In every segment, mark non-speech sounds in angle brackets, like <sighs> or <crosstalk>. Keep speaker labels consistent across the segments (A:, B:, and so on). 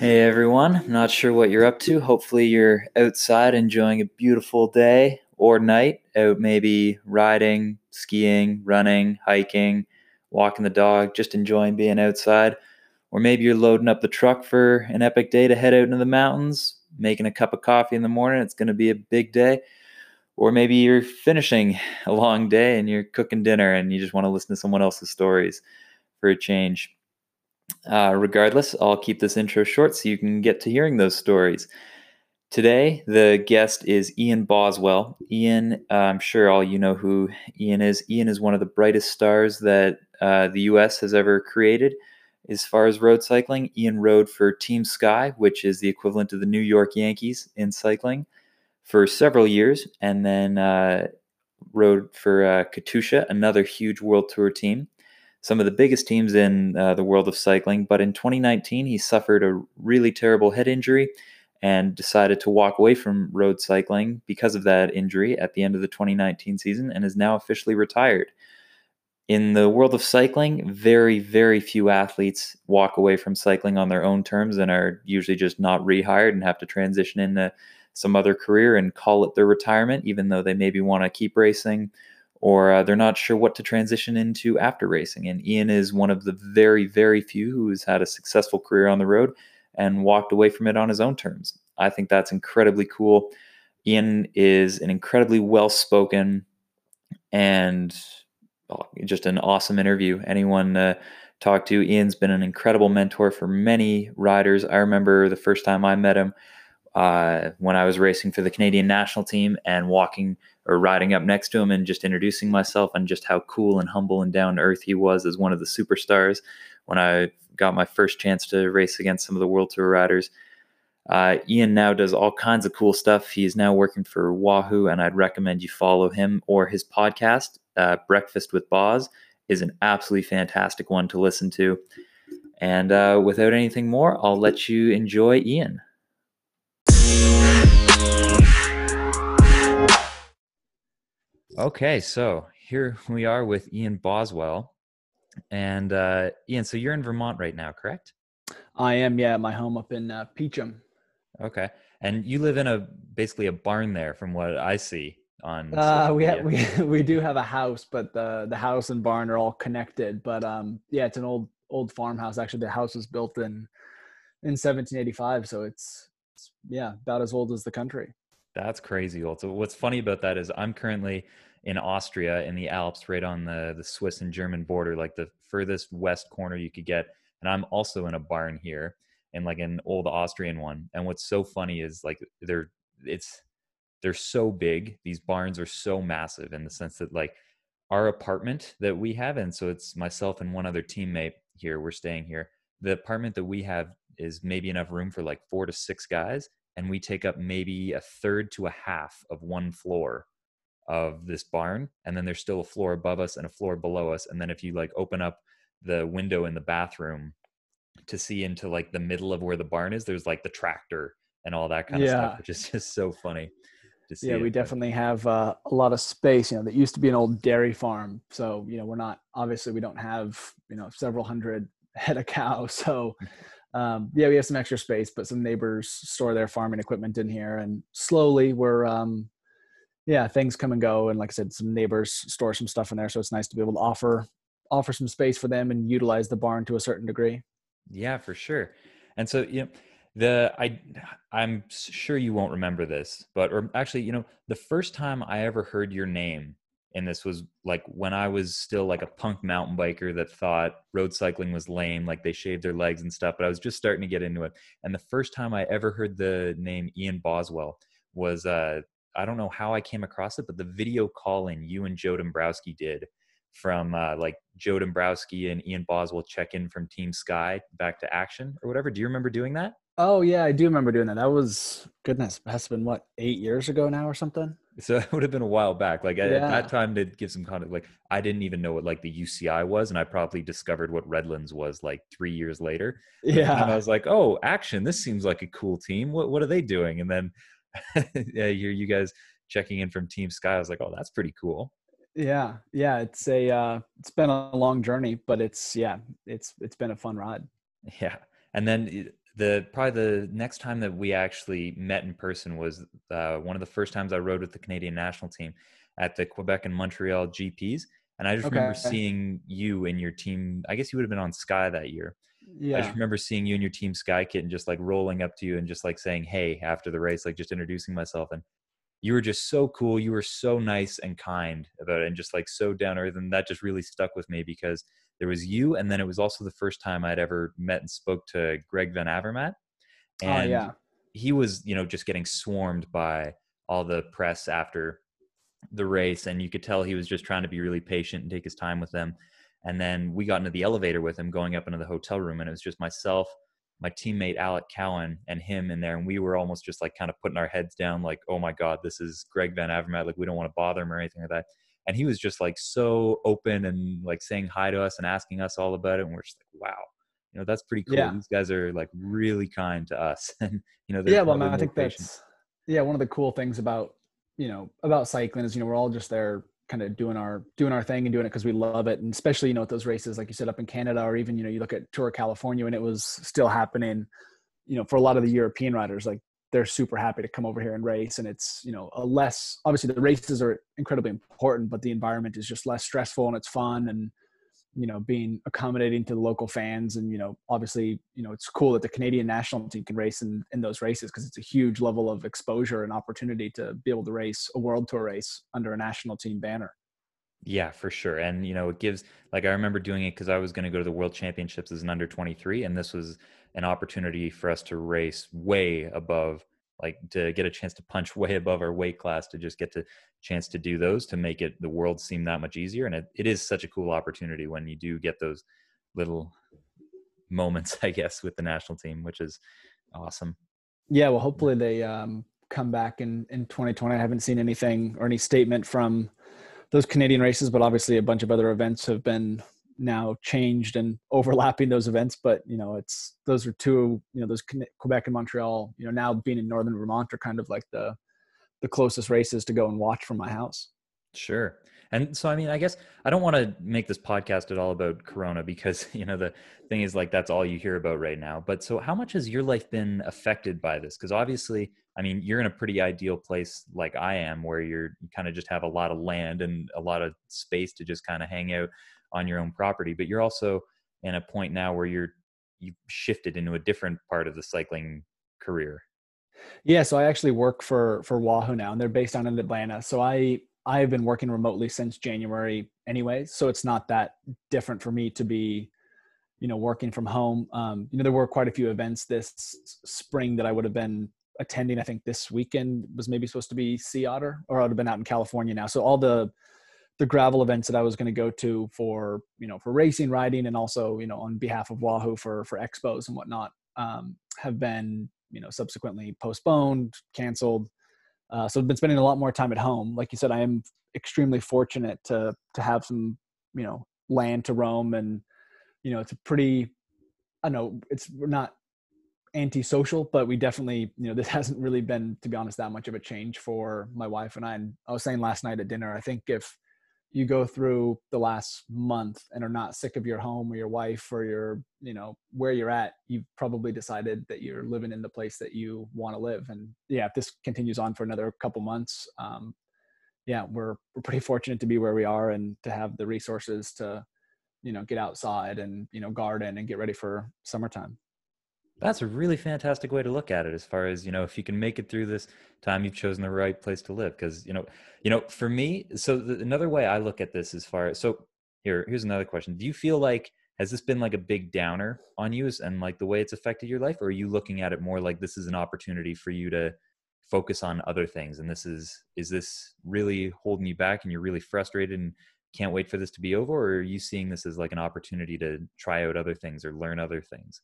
A: Hey everyone, not sure what you're up to. Hopefully, you're outside enjoying a beautiful day or night, out maybe riding, skiing, running, hiking, walking the dog, just enjoying being outside. Or maybe you're loading up the truck for an epic day to head out into the mountains, making a cup of coffee in the morning. It's going to be a big day. Or maybe you're finishing a long day and you're cooking dinner and you just want to listen to someone else's stories for a change. Uh, regardless, I'll keep this intro short so you can get to hearing those stories. Today, the guest is Ian Boswell. Ian, uh, I'm sure all you know who Ian is. Ian is one of the brightest stars that uh, the U.S. has ever created as far as road cycling. Ian rode for Team Sky, which is the equivalent of the New York Yankees in cycling, for several years, and then uh, rode for uh, Katusha, another huge World Tour team some of the biggest teams in uh, the world of cycling. But in 2019, he suffered a really terrible head injury and decided to walk away from road cycling because of that injury at the end of the 2019 season and is now officially retired. In the world of cycling, very, very few athletes walk away from cycling on their own terms and are usually just not rehired and have to transition into some other career and call it their retirement, even though they maybe want to keep racing or uh, they're not sure what to transition into after racing. And Ian is one of the very, very few who has had a successful career on the road and walked away from it on his own terms. I think that's incredibly cool. Ian is an incredibly well spoken and oh, just an awesome interview. Anyone uh, talk to, Ian's been an incredible mentor for many riders. I remember the first time I met him uh, when I was racing for the Canadian national team and walking or riding up next to him and just introducing myself and just how cool and humble and down to earth he was as one of the superstars when I got my first chance to race against some of the World Tour riders. Uh, Ian now does all kinds of cool stuff. He is now working for Wahoo, and I'd recommend you follow him or his podcast, uh, Breakfast with Boz, is an absolutely fantastic one to listen to. And uh, without anything more, I'll let you enjoy Ian. Okay, so here <laughs> we are with Ian Boswell. And uh, Ian, so you're in Vermont right now, correct?
B: I am, yeah, my home up in uh, Peacham.
A: Okay, and you live in a basically a barn there, from what I see on.
B: Uh, we have, we <laughs> we do have a house, but the the house and barn are all connected. But um, yeah, it's an old old farmhouse. Actually, the house was built in in 1785, so it's, it's yeah about as old as the country.
A: That's crazy old. So what's funny about that is I'm currently in Austria in the Alps, right on the the Swiss and German border, like the furthest west corner you could get. And I'm also in a barn here, in like an old Austrian one. And what's so funny is like they're it's they're so big. These barns are so massive in the sense that like our apartment that we have, and so it's myself and one other teammate here. We're staying here. The apartment that we have is maybe enough room for like four to six guys, and we take up maybe a third to a half of one floor of this barn and then there's still a floor above us and a floor below us and then if you like open up the window in the bathroom to see into like the middle of where the barn is there's like the tractor and all that kind of stuff which is just so funny
B: to see yeah it. we definitely have uh, a lot of space you know that used to be an old dairy farm so you know we're not obviously we don't have you know several hundred <laughs> head of cows so <laughs> um, yeah we have some extra space but some neighbors store their farming equipment in here and slowly we're um, yeah, things come and go. And like I said, some neighbors store some stuff in there. So it's nice to be able to offer offer some space for them and utilize the barn to a certain degree.
A: Yeah, for sure. And so, you know, the I I'm sure you won't remember this, but or actually, you know, the first time I ever heard your name and this was like when I was still like a punk mountain biker that thought road cycling was lame, like they shaved their legs and stuff, but I was just starting to get into it. And the first time I ever heard the name Ian Boswell was uh I don't know how I came across it, but the video calling you and Joe Dombrowski did from uh, like Joe Dombrowski and Ian Boswell check in from Team Sky back to action or whatever. Do you remember doing that?
B: Oh yeah, I do remember doing that. That was goodness, has been what eight years ago now or something.
A: So it would have been a while back. Like yeah. at that time, to give some context, like I didn't even know what like the UCI was, and I probably discovered what Redlands was like three years later.
B: Yeah,
A: and I was like, oh, action! This seems like a cool team. What what are they doing? And then <laughs> yeah, hear you guys checking in from Team Sky. I was like, oh, that's pretty cool.
B: Yeah, yeah, it's a uh, it's been a long journey, but it's yeah, it's it's been a fun ride.
A: Yeah, and then the probably the next time that we actually met in person was uh, one of the first times I rode with the Canadian national team at the Quebec and Montreal GPs, and I just okay. remember seeing you and your team. I guess you would have been on Sky that year. Yeah. I just remember seeing you and your team Sky Kit and just like rolling up to you and just like saying hey after the race, like just introducing myself and you were just so cool. You were so nice and kind about it and just like so down earth. And that just really stuck with me because there was you. And then it was also the first time I'd ever met and spoke to Greg Van Avermaet.
B: Oh, and oh, yeah.
A: he was, you know, just getting swarmed by all the press after the race. And you could tell he was just trying to be really patient and take his time with them. And then we got into the elevator with him going up into the hotel room. And it was just myself, my teammate Alec Cowan and him in there, and we were almost just like kind of putting our heads down, like, "Oh my God, this is Greg Van Avermaet. Like, we don't want to bother him or anything like that." And he was just like so open and like saying hi to us and asking us all about it, and we're just like, "Wow, you know, that's pretty cool." Yeah. These guys are like really kind to us, <laughs> and you know,
B: yeah. Well, man, I think patient. that's yeah one of the cool things about you know about cycling is you know we're all just there kind of doing our doing our thing and doing it because we love it. And especially you know with those races like you said up in canada or even you know you look at tour california and it was still happening you know for a lot of the european riders like they're super happy to come over here and race. And it's you know a less obviously the races are incredibly important but the environment is just less stressful and it's fun. And you know being accommodating to the local fans and you know obviously you know it's cool that the canadian national team can race in, in those races because it's a huge level of exposure and opportunity to be able to race a world tour race under a national team banner.
A: Yeah for sure. And you know it gives like i remember doing it because i was going to go to the world championships as an under 23 and this was an opportunity for us to race way above like to get a chance to punch <laughs> way above our weight class to just get to chance to do those to make it the world seem that much easier. And it, it is such a cool opportunity when you do get those little moments <laughs> i guess with the national team which is awesome.
B: Yeah well hopefully they um, come back in in 2020 i haven't seen anything or any statement from those canadian races but obviously a bunch of other events have been now changed and overlapping those events but you know it's those are two you know those quebec and montreal you know now being in northern vermont are kind of like the the closest races to go and watch from my house.
A: Sure. And so i mean i guess i don't want to make this podcast at all about corona because <laughs> you know the thing is like that's all you hear about right now. But so how much has your life been affected by this? Because obviously i mean you're in a pretty ideal place like i am where you're you kind of just have a lot of land and a lot of space to just kind of hang out on your own property but you're also in a point now where you're you've shifted into a different part of the cycling career.
B: Yeah so i actually work for for wahoo now and they're based out in atlanta. So i i have been working remotely since january anyway so it's not that different for me to be you know working from home. Um, you know there were quite a few events this spring that i would have been attending. I think this weekend was maybe supposed to be sea otter or i would have been out in california now. So all the the gravel events that I was going to go to for you know for racing, riding, and also you know on behalf of Wahoo for for expos and whatnot um, have been you know subsequently postponed, canceled. Uh, so I've been spending a lot more time at home. Like you said, I am extremely fortunate to to have some you know land to roam, and you know it's a pretty I know it's not antisocial, but we definitely, you know, this <laughs> hasn't really been, to be honest, that much of a change for my wife and I. And I was saying last night at dinner, I think if you go through the last month and are not sick of your home or your wife or your you know where you're at you've probably decided that you're living in the place that you want to live. And yeah if this continues on for another couple months um, yeah we're we're pretty fortunate to be where we are and to have the resources to you know get outside and you know garden and get ready for summertime
A: that's a really fantastic way to look at it as far as, you know, if you can make it through this time, you've chosen the right place to live. Cause, you know, you know, for me, so the, another way I look at this as far as, so here, here's another question. Do you feel like, has this been like a big downer on you and like the way it's affected your life? Or are you looking at it more like this is an opportunity for you to focus on other things? And this is, is this really holding you back and you're really frustrated and can't wait for this to be over? Or are you seeing this as like an opportunity to try out other things or learn other things?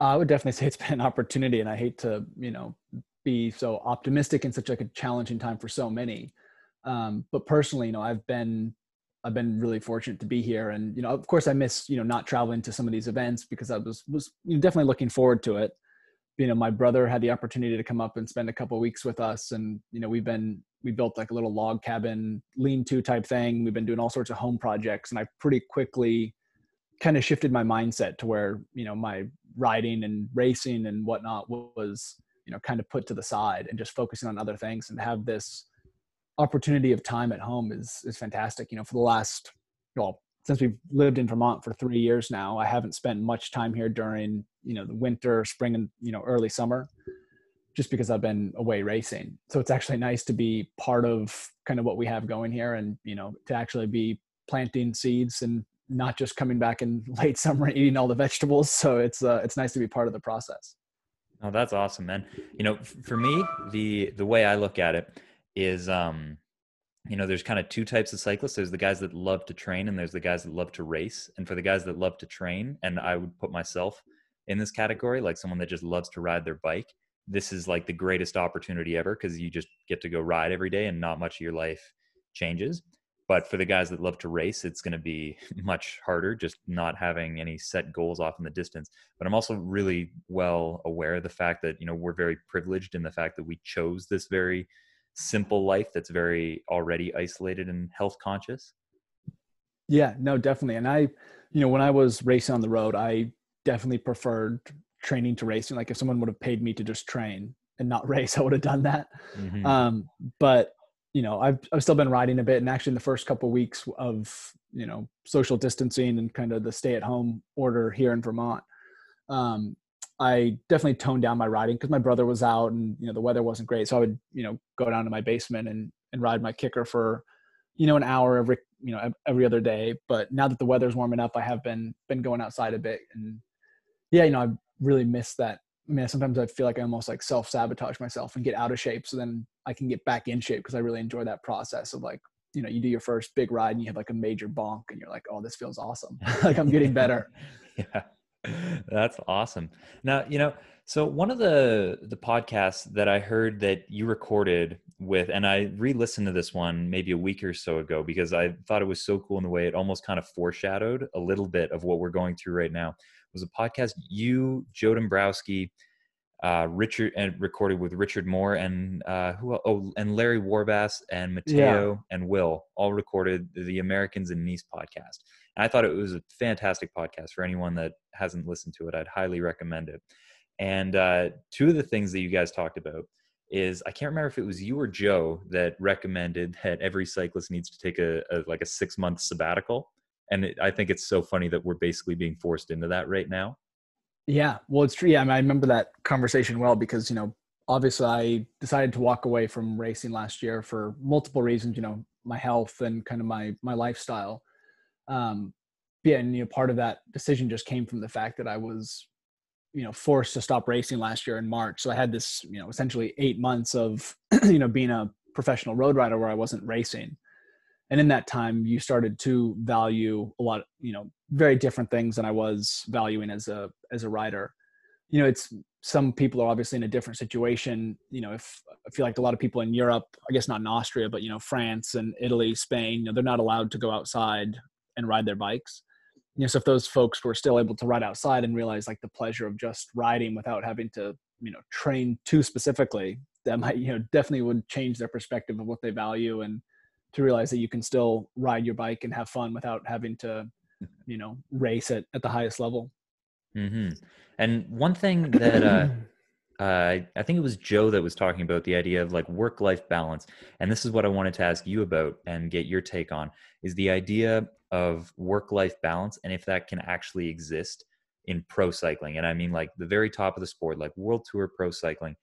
B: I would definitely say it's <laughs> been an opportunity, and I hate to, you know, be so optimistic in such like a challenging time for so many. Um, but personally, you know, I've been I've been really fortunate to be here, and you know, of course, I miss you know not traveling to some of these events because I was was you know, definitely looking forward to it. You know, my brother had the opportunity to come up and spend a couple weeks with us, and you know, we've been we built like a little log cabin lean-to type thing. We've been doing all sorts of home projects, and I pretty quickly kind of shifted my mindset to where you know my riding and racing and whatnot was you know kind of put to the side and just focusing on other things and have this opportunity of time at home is is fantastic. You know for the last well since we've lived in vermont for three years now i haven't spent much time here during you know the winter spring and you know early summer just because i've been away racing. So it's actually nice to be part of kind of what we have going here and you know to actually be planting seeds and not just coming back in <laughs> late summer and eating all the vegetables. So it's uh, it's nice to be part of the process.
A: Oh, that's awesome, man. You know, for me, the the way I look at it is, um, you know, there's kind of two types of cyclists. There's the guys that love to train, and there's the guys that love to race. And for the guys that love to train, and I would put myself in this category, like someone that just loves to ride their bike. This is like the greatest opportunity ever because you just get to go ride every day, and not much of your life changes. But for the guys that love to race, it's going to be <laughs> much harder just not having any set goals off in the distance. But I'm also really well aware of the fact that, you know, we're very privileged in the fact that we chose this very simple life that's very already isolated and health conscious.
B: Yeah, no, definitely. And I, you know, when I was racing on the road, I definitely preferred training to racing. Like if someone would have paid me to just train and not <laughs> race, I would have done that. Mm-hmm. Um, but you know, I've I've still been riding a bit, and actually in the first couple of weeks of you know social distancing and kind of the stay at home order here in Vermont, um, I definitely toned down my riding because my brother was out and you know the weather wasn't great, so I would you know go down to my basement and and ride my Kickr for you know an hour every you know every other day. But now that the weather's warming up, I have been been going outside a bit, and yeah, you know I really miss that I mean, sometimes I feel like I almost like self sabotage myself and get out of shape. So then I can get back in shape because I really enjoy that process of like, you know, you do your first big ride and you have like a major bonk and you're like, oh, this feels awesome. <laughs> like I'm getting better. <laughs>
A: yeah. That's awesome. Now, you know, so one of the the podcasts that I heard that you recorded with, and I re-listened to this one maybe a week or so ago because I thought it was so cool in the way it almost kind of foreshadowed a little bit of what we're going through right now was a podcast you, Joe Dombrowski, uh, Richard, and recorded with Richard Moore and uh, who? Oh, and Larry Warbasse and Matteo yeah. and Will all recorded the Americans in Nice podcast. And I thought it was a fantastic podcast for anyone that hasn't listened to it. I'd highly recommend it. And uh, two of the things that you guys talked about is I can't remember if it was you or Joe that recommended that every cyclist needs to take a, a like a six month sabbatical and it, I think it's so funny that we're basically being forced into that right now.
B: Yeah, well, it's true. Yeah, I, mean, I remember that conversation well because you know, obviously, I decided to walk away from racing last year for multiple reasons. You know, my health and kind of my my lifestyle. Um, yeah, and you know, part of that decision just came from the fact that I was, you know, forced to stop racing last year in March. So I had this, you know, essentially eight months of, <clears throat> you know, being a professional road rider where I wasn't racing and in that time you started to value a lot you know very different things than i was valuing as a as a writer. You know it's some people are obviously in a different situation. You know if i feel like a lot of people in europe i guess not in austria but you know france and italy spain you know they're not allowed to go outside and ride their bikes. You know so if those folks were still able to ride outside and realize like the pleasure of just riding without having to you know train too specifically that might you know definitely would change their perspective of what they value and to realize that you can still ride your bike and have fun without having to <laughs> you know race it at the highest level.
A: Mm-hmm. and one thing that uh, <clears throat> uh, i think it was joe that was talking about the idea of like work life balance. And this is what i wanted to ask you about and get your take on is the idea of work life balance and if that can actually exist in pro cycling. And i mean like the very top of the sport like world tour pro cycling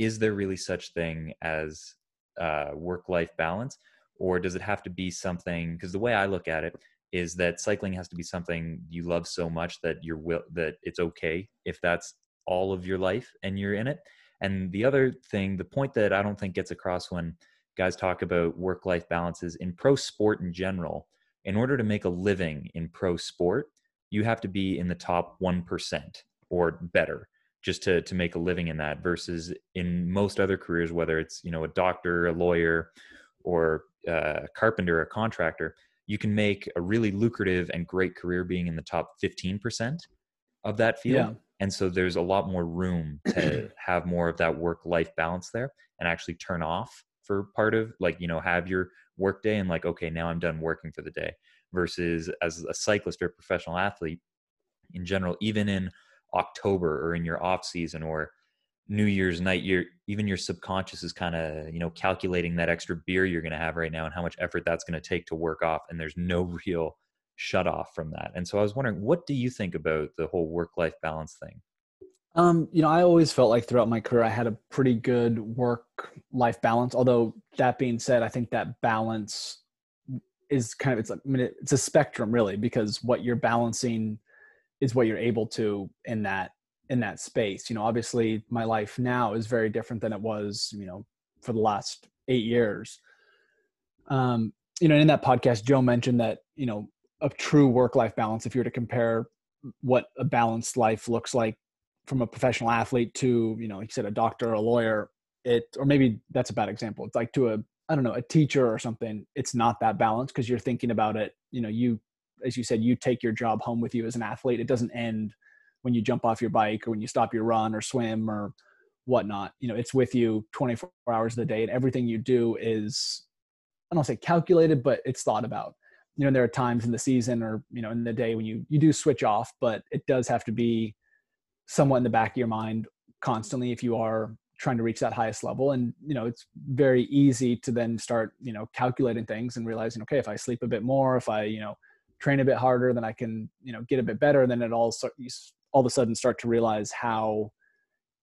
A: is there really such thing as uh, work life balance or does it have to be something because the way i look at it is that cycling has to be something you love so much that you're will that it's okay if that's all of your life and you're in it. And the other thing the point that i don't think gets across when guys talk about work life balances in pro sport in general in order to make a living in pro sport you have to be in the top 1% or better just to to make a living in that versus in most other careers whether it's you know a doctor a lawyer or uh, carpenter or contractor, you can make a really lucrative and great career being in the top 15% of that field. Yeah. And so there's a lot more room to <clears throat> have more of that work life balance there and actually turn off for part of like, you know, have your work day and like, okay, now I'm done working for the day. versus as a cyclist or a professional athlete in general, even in October or in your off season or New Year's night, your even your subconscious is kind of you know calculating that extra beer you're going to have right now and how much effort that's going to take to work off, and there's no <laughs> real shut off from that. And so I was wondering, what do you think about the whole work life balance thing?
B: Um, you know, I always felt like throughout my career I had a pretty good work life balance. Although that being said, I think that balance is kind of it's like I mean, it's a spectrum really because what you're balancing is what you're able to in that in that space. You know, obviously my life now is very different than it was, you know, for the last eight years. Um, you know, in that podcast, Joe mentioned that, you know, a true work life balance, if you were to compare what a balanced life looks like from a professional athlete to, you know, you said, a doctor or a lawyer, it, or maybe that's a bad example. It's like to a, I don't know, a teacher or something. It's not that balanced because you're thinking about it, you know, you, as you said, you take your job home with you as an athlete. It doesn't end when you jump off your bike or when you stop your run or swim or whatnot. You know, it's with you 24 hours of the day, and everything you do is I don't say calculated, but it's thought about. You know, there are times in the season or you know in the day when you you do switch off, but it does have to be somewhat in the back of your mind constantly if you are trying to reach that highest level and you know it's very easy to then start you know calculating things and realizing okay if i sleep a bit more if i you know train a bit harder then i can you know get a bit better then it all start, all of a sudden start to realize how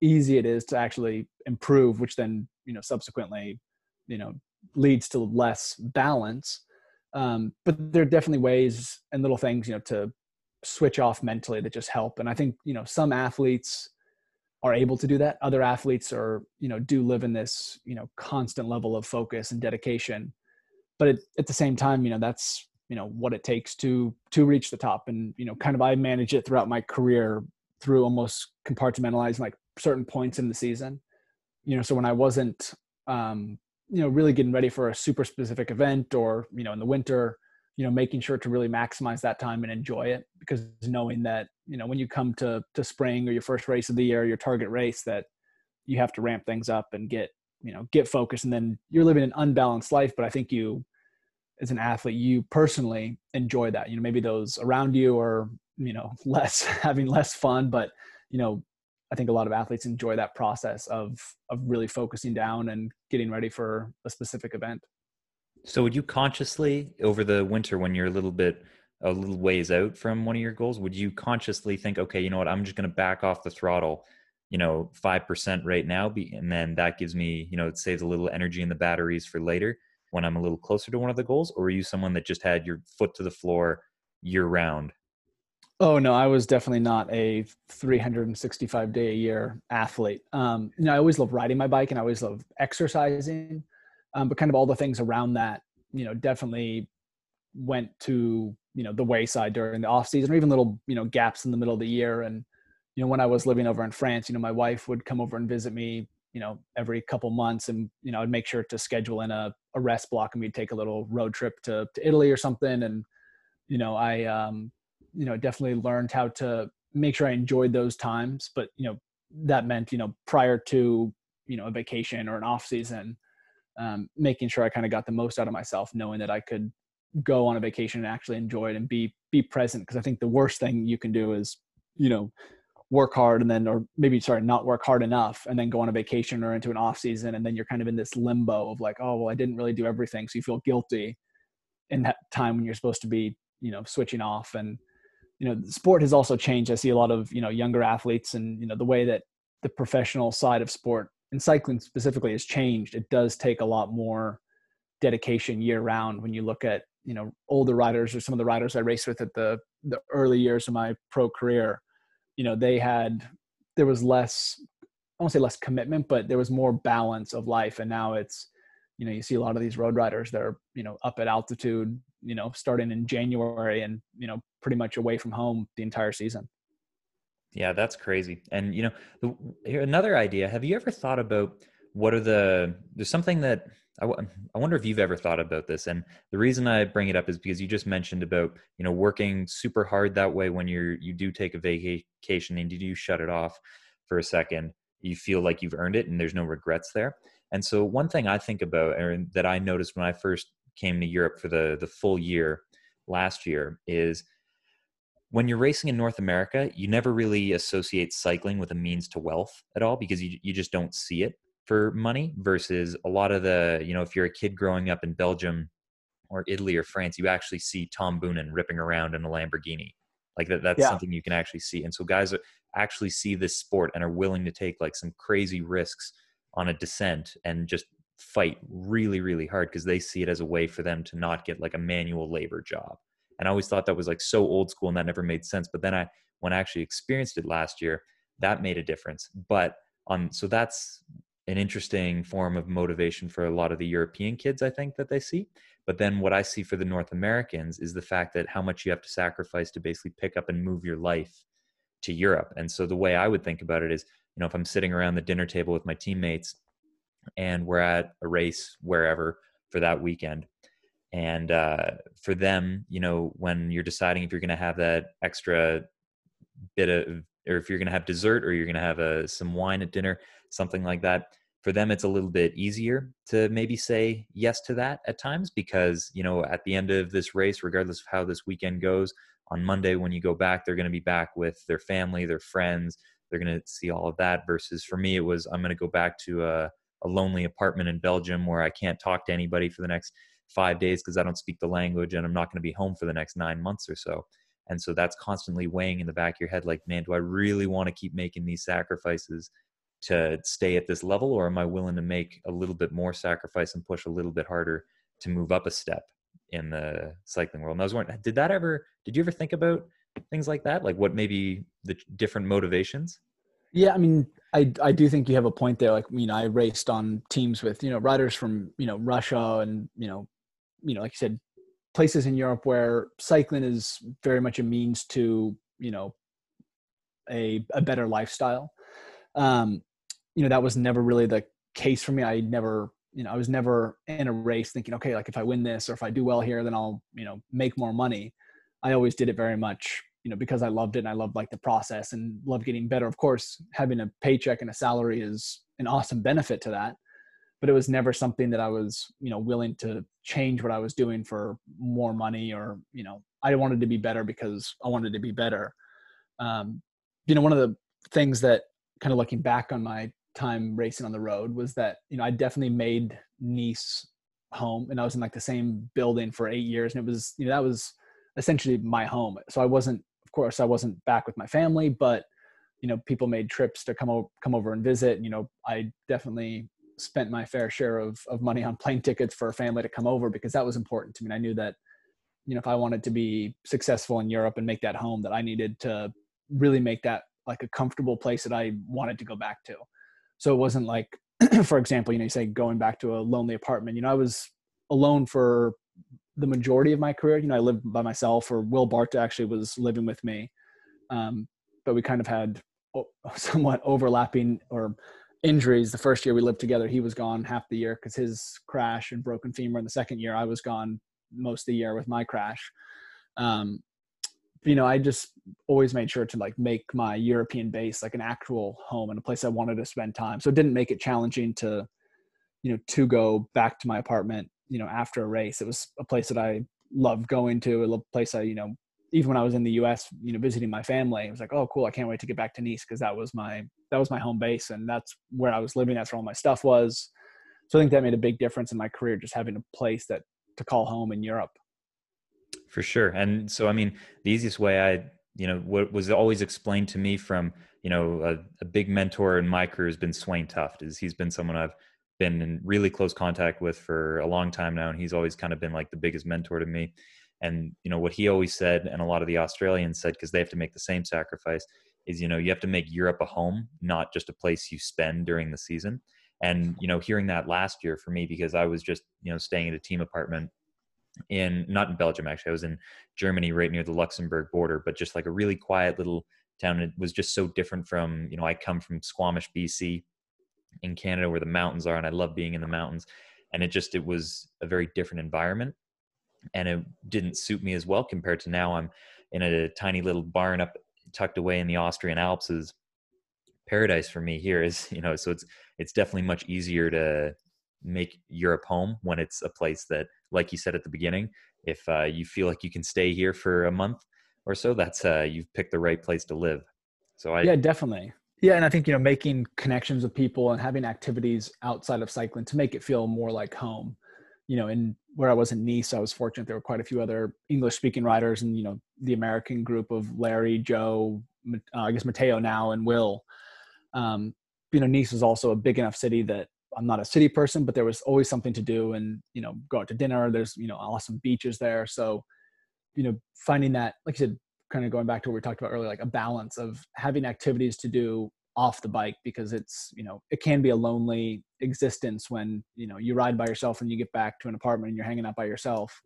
B: easy it is to actually improve which then you know subsequently you know leads to less balance. Um, but there are definitely ways and little things you know to switch off mentally that just help. And i think you know some athletes are able to do that. Other athletes are you know do live in this you know constant level of focus and dedication. But at the same time you know that's you know what it takes to to reach the top and you know kind of i manage it throughout my career through almost compartmentalizing like certain points in the season. You know so when i wasn't um you know really getting ready for a super specific event or you know in the winter you know making sure to really maximize that time and enjoy it because knowing that you know when you come to to spring or your first race of the year your target race that you have to ramp things up and get you know get focused and then you're living an unbalanced life but i think you as an athlete you personally enjoy that you know maybe those around you are you know <laughs> less having less fun but you know i think a lot of athletes enjoy that process of of really focusing down and getting ready for a specific event.
A: So would you consciously over the winter when you're a little bit a little ways out from one of your goals would you consciously think okay you know what? I'm just going to back off the throttle you know 5% right now and then that gives me you know it saves a little energy in the batteries for later when I'm a little closer to one of the goals, or are you someone that just had your foot to the floor year round?
B: Oh no, I was definitely not a 365 day a year athlete. Um, you know, I always loved riding my bike and I always loved exercising, um, but kind of all the things around that, you know, definitely went to you know the wayside during the off season or even little you know gaps in the middle of the year. And you know, when I was living over in France, you know, my wife would come over and visit me you know every couple months and you know i'd make sure to schedule in a, a rest block and we'd take a little road trip to, to italy or something. And you know i um you know definitely learned how to make sure i enjoyed those times. But you know that meant you know prior to you know a vacation or an off season um, making sure i kind of got the most out of myself knowing that i could go on a vacation and actually enjoy it and be be present. Because i think the worst thing you can do is you know work hard and then or maybe sorry not work hard enough and then go on a vacation or into an off season and then you're kind of in this limbo of like oh well i didn't really do everything. So you feel guilty in that time when you're supposed to be you know switching off. And you know sport has also changed. I see a lot of you know younger athletes and you know the way that the professional side of sport and cycling specifically has changed. It does take a lot more dedication year round when you look at you know older riders or some of the riders i raced with at the the early years of my pro career you know they had there was less I won't say less commitment, but there was more balance of life. And now it's, you know, you see a lot of these road riders that are, you know, up at altitude, you know, starting in January and, you know, pretty much away from home the entire season.
A: Yeah, that's crazy. And, you know, here, another idea, have you ever thought about what are the, there's something that I, w- I wonder if you've ever thought about this and the reason i bring it up is because you just mentioned about you know working super hard that way when you're you do take a vacation and you do shut it off for a second you feel like you've earned it and there's no regrets there. And so one thing i think about and that i noticed when i first came to europe for the the full year last year is when you're racing in North America, you never really associate cycling with a means to wealth at all because you, you just don't see it for money versus a lot of the, you know, if you're a kid growing up in Belgium or Italy or France, you actually see Tom Boonen ripping around in a Lamborghini. Like that, that's yeah. something you can actually see. And so guys actually see this sport and are willing to take like some crazy risks on a descent and just fight really, really hard because they see it as a way for them to not get like a manual labor job. And I always thought that was like so old school and that never made sense. But then I, when I actually experienced it last year, that made a difference. But on, so that's an interesting form of motivation for a lot of the European kids, I think, that they see. But then what I see for the North Americans is the fact that how much you have to sacrifice to basically pick up and move your life to Europe. And so the way I would think about it is, you know, if I'm sitting around the dinner table with my teammates and we're at a race wherever for that weekend, and uh, for them, you know, when you're deciding if you're going to have that extra bit of, or if you're going to have dessert or you're going to have uh, some wine at dinner, something like that, for them it's a little bit easier to maybe say yes to that at times because you know at the end of this race regardless of how this weekend goes on monday when you go back they're going to be back with their family their friends. They're going to see all of that versus for me it was i'm going to go back to a, a lonely apartment in belgium where i can't talk to anybody for the next five days because i don't speak the language and i'm not going to be home for the next nine months or so. And so that's constantly weighing in the back of your head like man do i really want to keep making these sacrifices to stay at this level or am i willing to make a little bit more sacrifice and push a little bit harder to move up a step in the cycling world? And i was wondering did that ever did you ever think about things like that? Like what maybe the different motivations?
B: Yeah i mean i i do think you have a point there. Like you know i raced on teams with you know riders from you know russia and you know you know like you said places in europe where cycling is very much a means to you know a, a better lifestyle. Um you know that was never really the case for me. I never you know i was never in a race thinking okay like if i win this or if i do well here then i'll you know make more money. I always did it very much you know because i loved it and i loved like the process and loved getting better. Of course having a paycheck and a salary is an awesome benefit to that but it was never something that i was you know willing to change what i was doing for more money or you know i wanted to be better because i wanted to be better. Um, you know one of the things that kind of looking back on my time racing on the road was that you know I definitely made Nice home, and I was in like the same building for eight years, and it was you know that was essentially my home. So I wasn't, of course, I wasn't back with my family, but you know people made trips to come over come over and visit. You know I definitely spent my fair share of of money on plane tickets for a family to come over because that was important to me. And I knew that you know if I wanted to be successful in Europe and make that home, that I needed to really make that like a comfortable place that I wanted to go back to. So it wasn't like, <clears throat> for example, you know, you say going back to a lonely apartment. You know, I was alone for the majority of my career. You know, I lived by myself, or Will Barta actually was living with me, um, but we kind of had <laughs> somewhat overlapping or injuries. The first year we lived together, he was gone half the year because his crash and broken femur. In the second year, I was gone most of the year with my crash. Um, you know, I just always made sure to like make my European base like an actual home and a place I wanted to spend time. So it didn't make it challenging to, you know, to go back to my apartment, you know, after a race. It was a place that I loved going to, a place I, you know, even when I was in the US, you know, visiting my family, it was like, oh, cool, I can't wait to get back to Nice because that was my that was my home base and that's where I was living. That's where all my stuff was. So I think that made a big difference in my career, just having a place that to call home in Europe
A: for sure. And so i mean the easiest way i you know what was always explained to me from you know a, a big mentor in my career has been Svein Tuft is he's been someone i've been in really close contact with for a long time now and he's always kind of been like the biggest mentor to me. And you know what he always said and a lot of the australians said because they have to make the same sacrifice is you know you have to make europe a home not just a place you spend during the season and you know hearing that last year for me because i was just you know staying at a team apartment in not in Belgium actually. I was in Germany, right near the Luxembourg border, but just like a really quiet little town. It was just so different from you know I come from Squamish, BC, in Canada where the mountains are, and I love being in the mountains. And it just it was a very different environment, and it didn't suit me as well compared to now. I'm in a tiny little barn up tucked away in the Austrian Alps is paradise for me here is <laughs> you know so it's it's definitely much easier to make Europe home when it's a place that, like you said at the beginning, if uh, you feel like you can stay here for a month or so, that's uh, you've picked the right place to live. So I
B: yeah, definitely. Yeah, and I think you know making connections with people and having activities outside of cycling to make it feel more like home. You know, in where I was in Nice, I was fortunate there were quite a few other English speaking riders, and you know the American group of Larry, Joe, uh, I guess Matteo now, and Will. Um, you know, Nice is also a big enough city that I'm not a city person, but there was always something to do, and you know, go out to dinner. There's you know awesome beaches there, so you know, finding that, like I said, kind of going back to what we talked about earlier, like a balance of having activities to do off the bike because it's you know it can be a lonely existence when you know you ride by yourself and you get back to an apartment and you're hanging out by yourself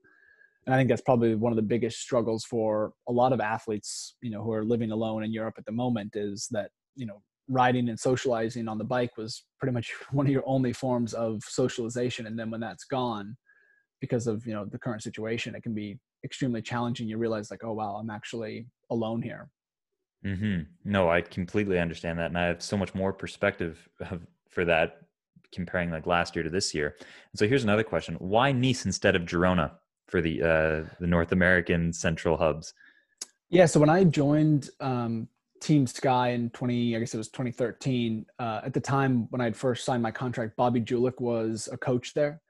B: and i think that's probably one of the biggest struggles for a lot of athletes you know who are living alone in europe at the moment is that you know riding and socializing on the bike was pretty much <laughs> one of your only forms of socialization and then when that's gone because of you know the current situation it can be extremely challenging you realize like oh wow i'm actually alone here
A: mm-hmm. No, I completely understand that, and I have so much more perspective for that comparing like last year to this year. And so here's another question: Why Nice instead of Girona for the uh, the North American central hubs?
B: Yeah, so when I joined um, Team Sky in 20, I guess it was 2013. Uh, at the time when I had first signed my contract, Bobby Julich was a coach there,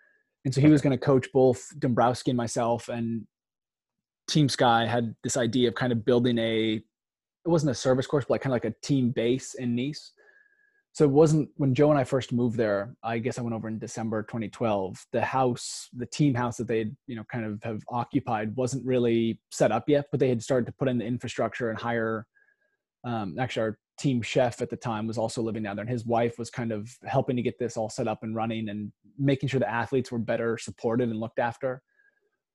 B: and so he was going to coach both Dombrowski and myself. And Team Sky had this idea of kind of building a it wasn't a service course, but like kind of like a team base in Nice. So it wasn't when Joe and I first moved there. I guess I went over in December 2012. The house, the team house that they you know kind of have occupied, wasn't really set up yet, but they had started to put in the infrastructure and hire. Um, actually, our team chef at the time was also living down there, and his wife was kind of helping to get this all set up and running and making sure the athletes were better supported and looked after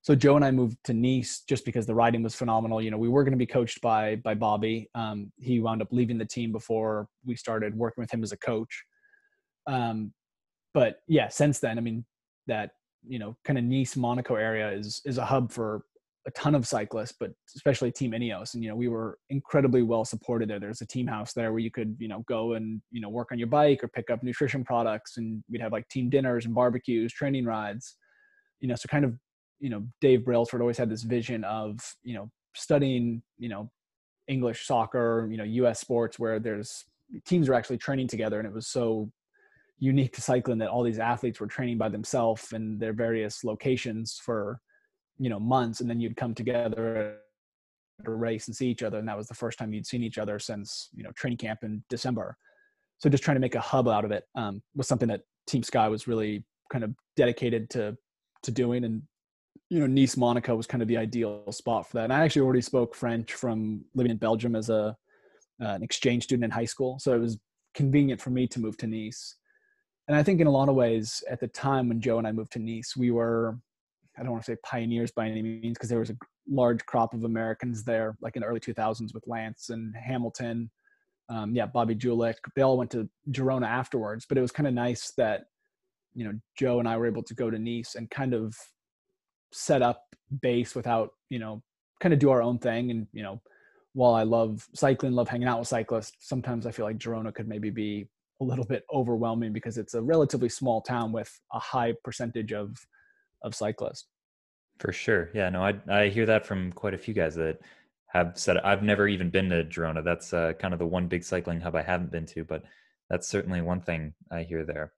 B: so Joe and I moved to Nice just because the riding was phenomenal. You know, we were going to be coached by by Bobby. Um, he wound up leaving the team before we started working with him as a coach. Um, but yeah, since then, I mean, that you know, kind of Nice Monaco area is is a hub for a ton of cyclists, but especially Team Ineos. And you know, we were incredibly well supported there. There's a team house there where you could you know go and you know work on your bike or pick up nutrition products, and we'd have like team dinners and barbecues, training rides. You know, so kind of you know Dave Brailsford always had this vision of you know studying you know English soccer, you know U.S. sports where there's teams are actually training together, and it was so unique to cycling that all these athletes were training by themselves in their various locations for you know months, and then you'd come together at a race and see each other, and that was the first time you'd seen each other since you know training camp in December. So just trying to make a hub out of it um, was something that Team Sky was really kind of dedicated to to doing, and you know, Nice, Monaco was kind of the ideal spot for that. And I actually already spoke French from living in Belgium as a uh, an exchange student in high school, so it was convenient for me to move to Nice. And I think in a lot of ways, at the time when Joe and I moved to Nice, we were I don't want to say pioneers by any means because there was a large crop of Americans there, like in the early 2000s with Lance and Hamilton. Um, yeah, Bobby Julich. They all went to Girona afterwards, but it was kind of nice that you know Joe and I were able to go to Nice and kind of set up base without you know kind of do our own thing and you know while i love cycling love hanging out with cyclists sometimes i feel like girona could maybe be a little bit overwhelming because it's a relatively small town with a high percentage of of cyclists.
A: For sure. Yeah no i i hear that from quite a few guys that have said i've never even been to girona. That's uh, kind of the one big cycling hub i haven't been to but that's certainly one thing i hear there.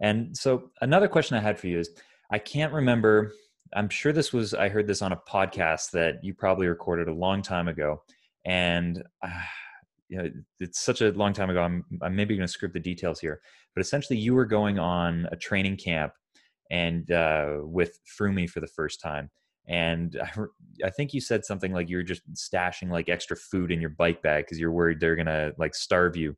A: And so another question i had for you is i can't remember I'm sure this was I heard this on a podcast that you probably recorded a long time ago, and uh, you know it's such a long time ago. I'm I'm maybe going to script the details here, but essentially you were going on a training camp and uh, with Froome for the first time, and I, I think you said something like you were just stashing like extra food in your bike bag because you're worried they're gonna like starve you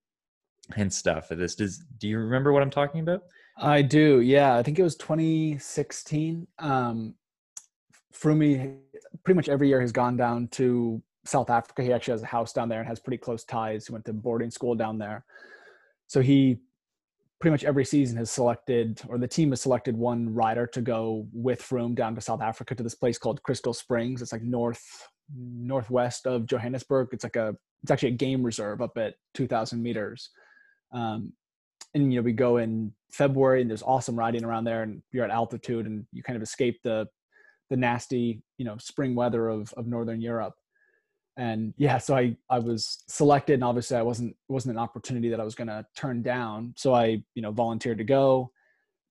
A: and stuff. This does. Do you remember what I'm talking about?
B: I do. Yeah, I think it was 2016. Um, Froome, pretty much every year has gone down to South Africa. He actually has a house down there and has pretty close ties. He went to boarding school down there. So he pretty much every season has selected, or the team has selected one rider to go with Froome down to South Africa to this place called Crystal Springs. It's like north northwest of Johannesburg. It's like a it's actually a game reserve up at 2,000 meters. Um, and you know we go in February and there's awesome riding around there, and you're at altitude and you kind of escape the the nasty you know spring weather of of northern Europe. And yeah, so I I was selected, and obviously I wasn't wasn't an opportunity that I was going to turn down. So I you know volunteered to go,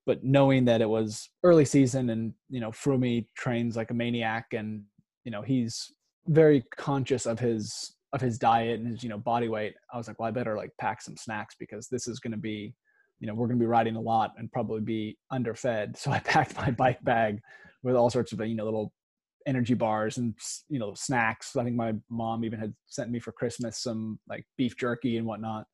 B: but knowing that it was early season, and you know Froome trains like a maniac, and you know he's very conscious of his of his diet and his you know body weight i was like well i better like pack some snacks because this is going to be you know we're going to be riding a lot and probably be underfed <laughs> so i packed my bike bag with all sorts of you know little energy bars and you know snacks. I think my mom even had sent me for christmas some like beef jerky and whatnot.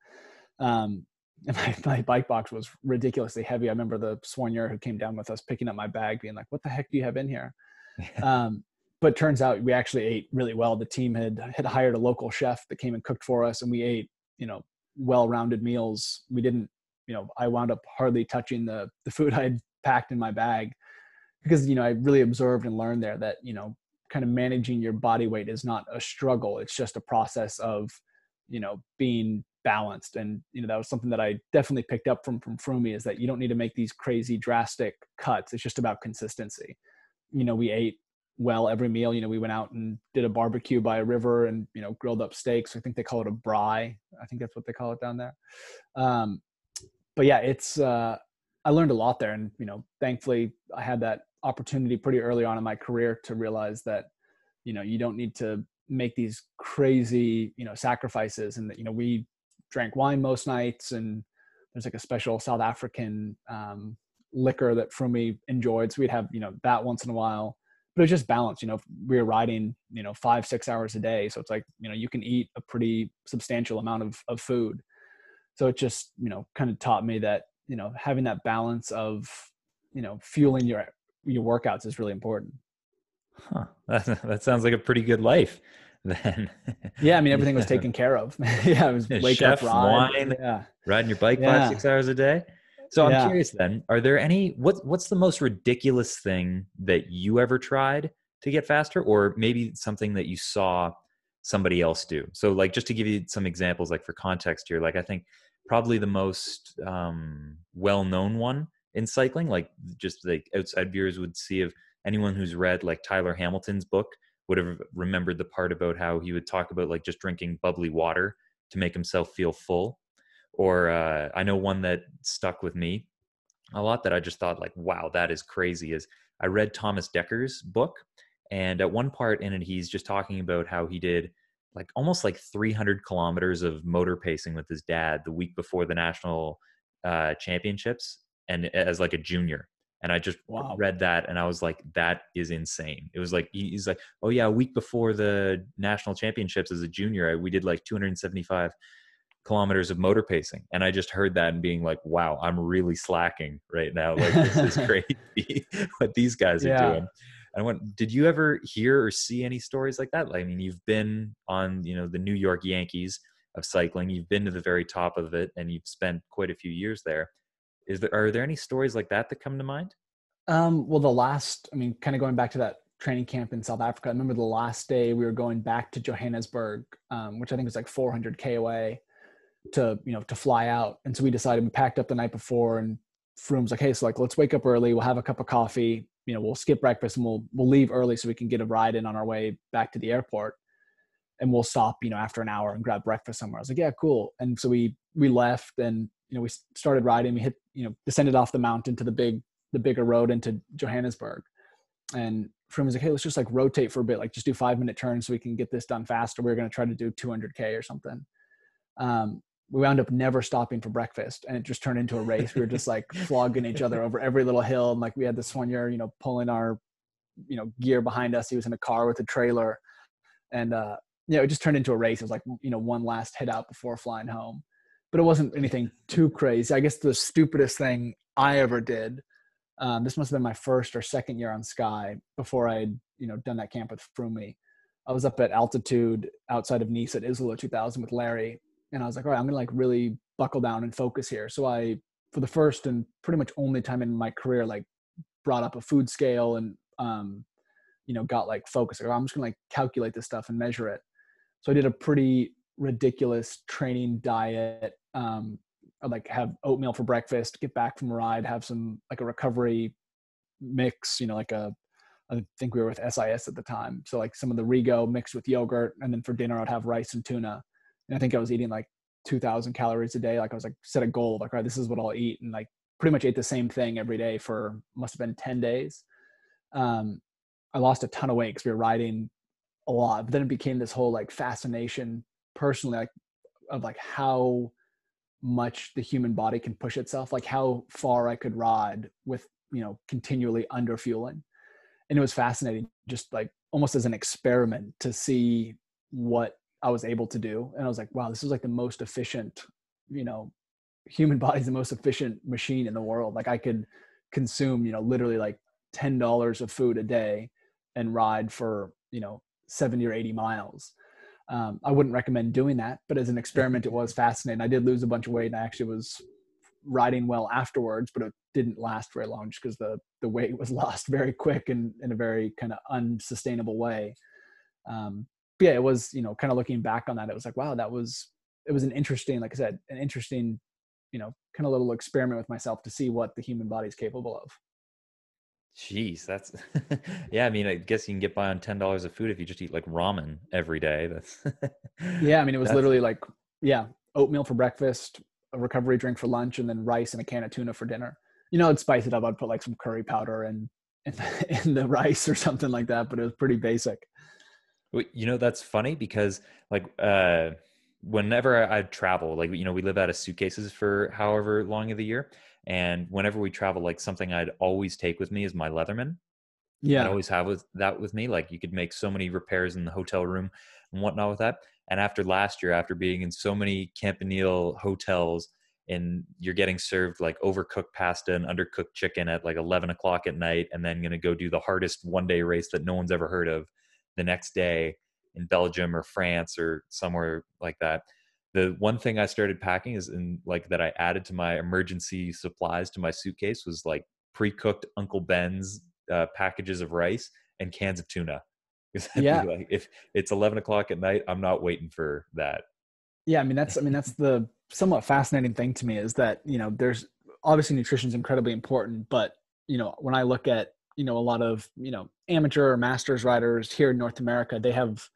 B: Um <laughs> and my, my bike box was ridiculously heavy. I remember the soigneur who came down with us picking up my bag being like what the heck do you have in here? <laughs> Um but turns out we actually ate really well. The team had had hired a local chef that came and cooked for us, and we ate you know well-rounded meals. We didn't you know I wound up hardly touching the the food <laughs> I had packed in my bag because you know I really observed and learned there that you know kind of managing your body weight is not a struggle. It's just a process of you know being balanced and you know that was something that i definitely picked up from from Froome is that you don't need to make these crazy drastic cuts it's just about consistency you know we ate well every meal. You know, we went out and did a barbecue by a river and, you know, grilled up steaks. I think they call it a braai. I think that's what they call it down there. Um, but yeah, it's, uh, I learned a lot there. And, you know, thankfully I had that opportunity pretty early on in my career to realize that, you know, you don't need to make these crazy, you know, sacrifices and that, you know, we drank wine most nights and there's like a special South African, um, liquor that Froome enjoyed. So we'd have, you know, that once in a while but it's just balance. You know, we were riding, you know, five, six hours a day. So it's like, you know, you can eat a pretty substantial amount of, of food. So it just, you know, kind of taught me that, you know, having that balance of, you know, fueling your, your workouts is really important.
A: Huh. <laughs> That, that sounds like a pretty good life <laughs> then.
B: yeah. I mean, everything was <laughs> taken care of. yeah. It was wake
A: Chef,
B: up, ride.
A: wine,
B: yeah.
A: riding your bike
B: Yeah.
A: five, six hours a day. So I'm
B: Yeah.
A: curious then, are there any what what's the most ridiculous thing that you ever tried to get faster or maybe something that you saw somebody else do? So like just to give you some examples like for context here, like I think probably the most um, well-known one in cycling like just like outside viewers would see if anyone who's read like Tyler Hamilton's book would have remembered the part about how he would talk about like just drinking bubbly water to make himself feel full or uh, I know one that stuck with me a lot that I just thought like, wow, that is crazy. Is I read Thomas Dekker's book, and at one part in it, he's just talking about how he did like almost like 300 kilometers of motor pacing with his dad the week before the national uh, championships, and as like a junior. And I just
B: Wow.
A: read that, and I was like, that is insane. It was like he's like, oh yeah, a week before the national championships as a junior, I- we did like 275 kilometers of motor pacing and i just heard that and being like wow i'm really slacking right now like this is <laughs> crazy <laughs> what these guys are
B: Yeah.
A: doing i went did you ever hear or see any stories like that i mean you've been on you know the new york yankees of cycling you've been to the very top of it and you've spent quite a few years there is there are there any stories like that that come to mind
B: Um, well, the last, I mean, kind of going back to that training camp in South Africa, I remember the last day we were going back to Johannesburg, um, which I think was like 400K away to, you know, to fly out. And so we decided we packed up the night before and Froome's like, hey, so like, let's wake up early. We'll have a cup of coffee. You know, we'll skip breakfast and we'll, we'll leave early so we can get a ride in on our way back to the airport. And we'll stop, you know, after an hour and grab breakfast somewhere. I was like, yeah, cool. And so we, we left and, you know, we started riding. We hit, you know, descended off the mountain to the big, the bigger road into Johannesburg. And Froome was like, hey, let's just like rotate for a bit, like just do five minute turns so we can get this done faster. We are going to try to do 200K or something. Um, we wound up never stopping for breakfast and it just turned into a race. We were just like <laughs> flogging each other over every little hill. And like we had this one year, you know, pulling our, you know, gear behind us. He was in a car with a trailer. And, uh, you know, it just turned into a race. It was like, you know, one last hit out before flying home. But it wasn't anything too crazy. I guess the stupidest thing I ever did um, this must have been my first or second year on Sky before I had, you know, done that camp with Froome. I was up at altitude outside of Nice at Isola 2000 with Larry, and I was like, all right, I'm gonna like really buckle down and focus here. So I, for the first and pretty much only time in my career, like brought up a food scale and, um, you know, got like focused. Like, I'm just gonna like calculate this stuff and measure it. So I did a pretty ridiculous training diet. Um, like have oatmeal for breakfast, get back from a ride, have some like a recovery mix, you know, like a, I think we were with SIS at the time. So like some of the Rego mixed with yogurt, and then for dinner I'd have rice and tuna. And I think I was eating like 2,000 calories a day. Like I was like set a goal, like all right, this is what I'll eat, and like pretty much ate the same thing every day for must have been 10 days. Um, I lost a ton of weight because we were riding a lot. But then it became this whole like fascination personally, like of like how much the human body can push itself, like how far I could ride with you know continually under fueling. And it was fascinating just like almost as an experiment to see what i was able to do. And i was like wow this is like the most efficient you know <laughs> human body's the most efficient machine in the world. Like i could consume you know literally like $10 of food a day and ride for you know 70 or 80 miles um, i wouldn't recommend doing that but as an experiment it <laughs> was fascinating i did lose a bunch of weight and i actually was riding well afterwards, but it didn't last very long just because the the weight was <laughs> lost very quick and in a very kind of unsustainable way. Um, but yeah, it was you know kind of looking back on that, it was like wow, that was it was an interesting, like I said, an interesting you know kind of little experiment with myself to see what the human body is capable of.
A: Jeez, that's <laughs> yeah. I mean, I guess you can get by on ten dollars of food if you just eat like ramen every day. That's
B: yeah. I mean, it <laughs> was literally like yeah, oatmeal for breakfast, a recovery drink for lunch and then rice and a can of tuna for dinner. You know, I'd spice it up. I'd put like some curry powder and in, in, <laughs> in the rice or something like that, but it was pretty basic.
A: You know, that's funny because like uh, whenever I travel, like you know, we live out of suitcases for however long of the year, and whenever we travel, like something I'd always take with me is my Leatherman.
B: Yeah,
A: I always have with that with me. Like you could make so many repairs in the hotel room and whatnot with that. And after last year, after being in so many Campanile hotels, and you're getting served like overcooked pasta and undercooked chicken at like 11 o'clock at night, and then going to go do the hardest one day race that no one's ever heard of the next day in Belgium or France or somewhere like that. The one thing I started packing is in like that I added to my emergency supplies to my suitcase was like pre-cooked Uncle Ben's uh, packages of rice and cans of tuna <laughs>
B: yeah.
A: Like, if it's 11 o'clock at night, I'm not waiting for that.
B: Yeah. I mean, that's, I mean, that's the somewhat fascinating thing to me is that, you know, there's obviously nutrition is incredibly important, but, you know, when I look at, you know, a lot of, you know, amateur or masters riders here in North America, they have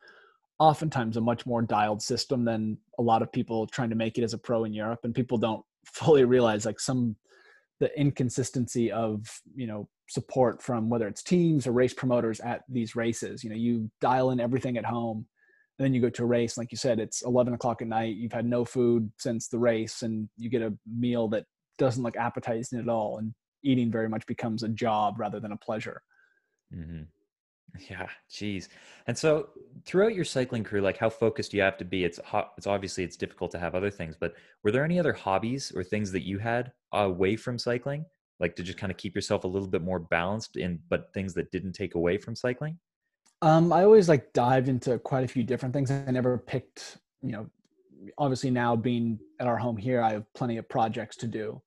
B: oftentimes a much more dialed system than a lot of people trying to make it as a pro in Europe. And people don't fully realize like some, the inconsistency of, you know, support from whether it's teams or race promoters at these races. You know, you dial in everything at home, and then you go to a race. Like you said, it's 11 o'clock at night. You've had no food since the race, and you get a meal that doesn't look appetizing at all. And eating very much becomes a job rather than a pleasure.
A: Mm-hmm. Yeah, geez. And so throughout your cycling career, like how focused do you have to be? It's ho- it's obviously it's difficult to have other things, but were there any other hobbies or things that you had away from cycling like to just kind of keep yourself a little bit more balanced in but things that didn't take away from cycling
B: um, i always like dived into quite a few different things i never picked you know obviously now being at our home here i have plenty of projects to do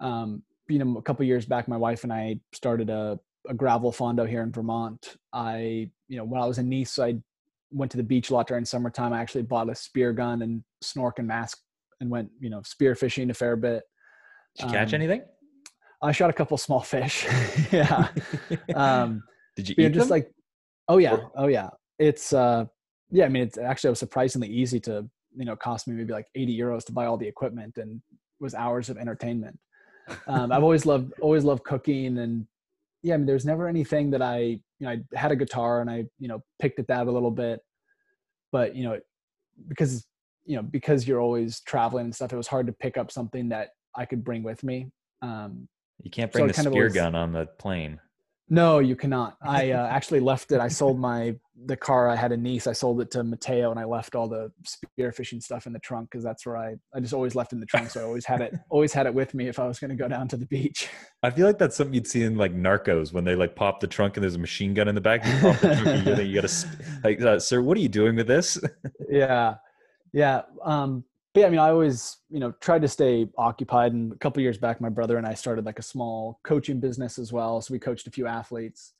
B: um, you know a couple years back my wife and i started a, a gravel fondo here in vermont i you know when i was in nice i went to the beach a lot during summertime i actually bought a spear gun and snork and mask and went you know spear fishing a fair bit
A: did you catch um, anything
B: I shot a couple small fish. <laughs> yeah. <laughs> Um,
A: Did you, you know,
B: just like, oh yeah, oh yeah. It's uh, yeah. I mean, it's actually it was surprisingly easy to you know cost me maybe like eighty euros to buy all the equipment and was hours of entertainment. Um, I've always loved always loved cooking and yeah. I mean, there's never anything that I you know I had a guitar and I you know picked at that a little bit, but you know because you know because you're always traveling and stuff, it was hard to pick up something that I could bring with me. Um,
A: you can't bring so the spear was, gun on the plane.
B: No, you cannot. I <laughs> uh, actually left it. I sold my the car I had a niece. I sold it to Matteo, and I left all the spearfishing stuff in the trunk because that's where I I just always left in the trunk. So I always had it <laughs> always had it with me if I was going to go down to the beach.
A: I feel like that's something you'd see in like Narcos when they like pop the trunk and there's a machine gun in the back. You pop the trunk, and you got to like, uh, sir, what are you doing with this? <laughs>
B: yeah, yeah. Um, but yeah, I mean, I always, you know, tried to stay occupied. And a couple years back, my brother and I started like a small coaching business as well. So we coached a few athletes,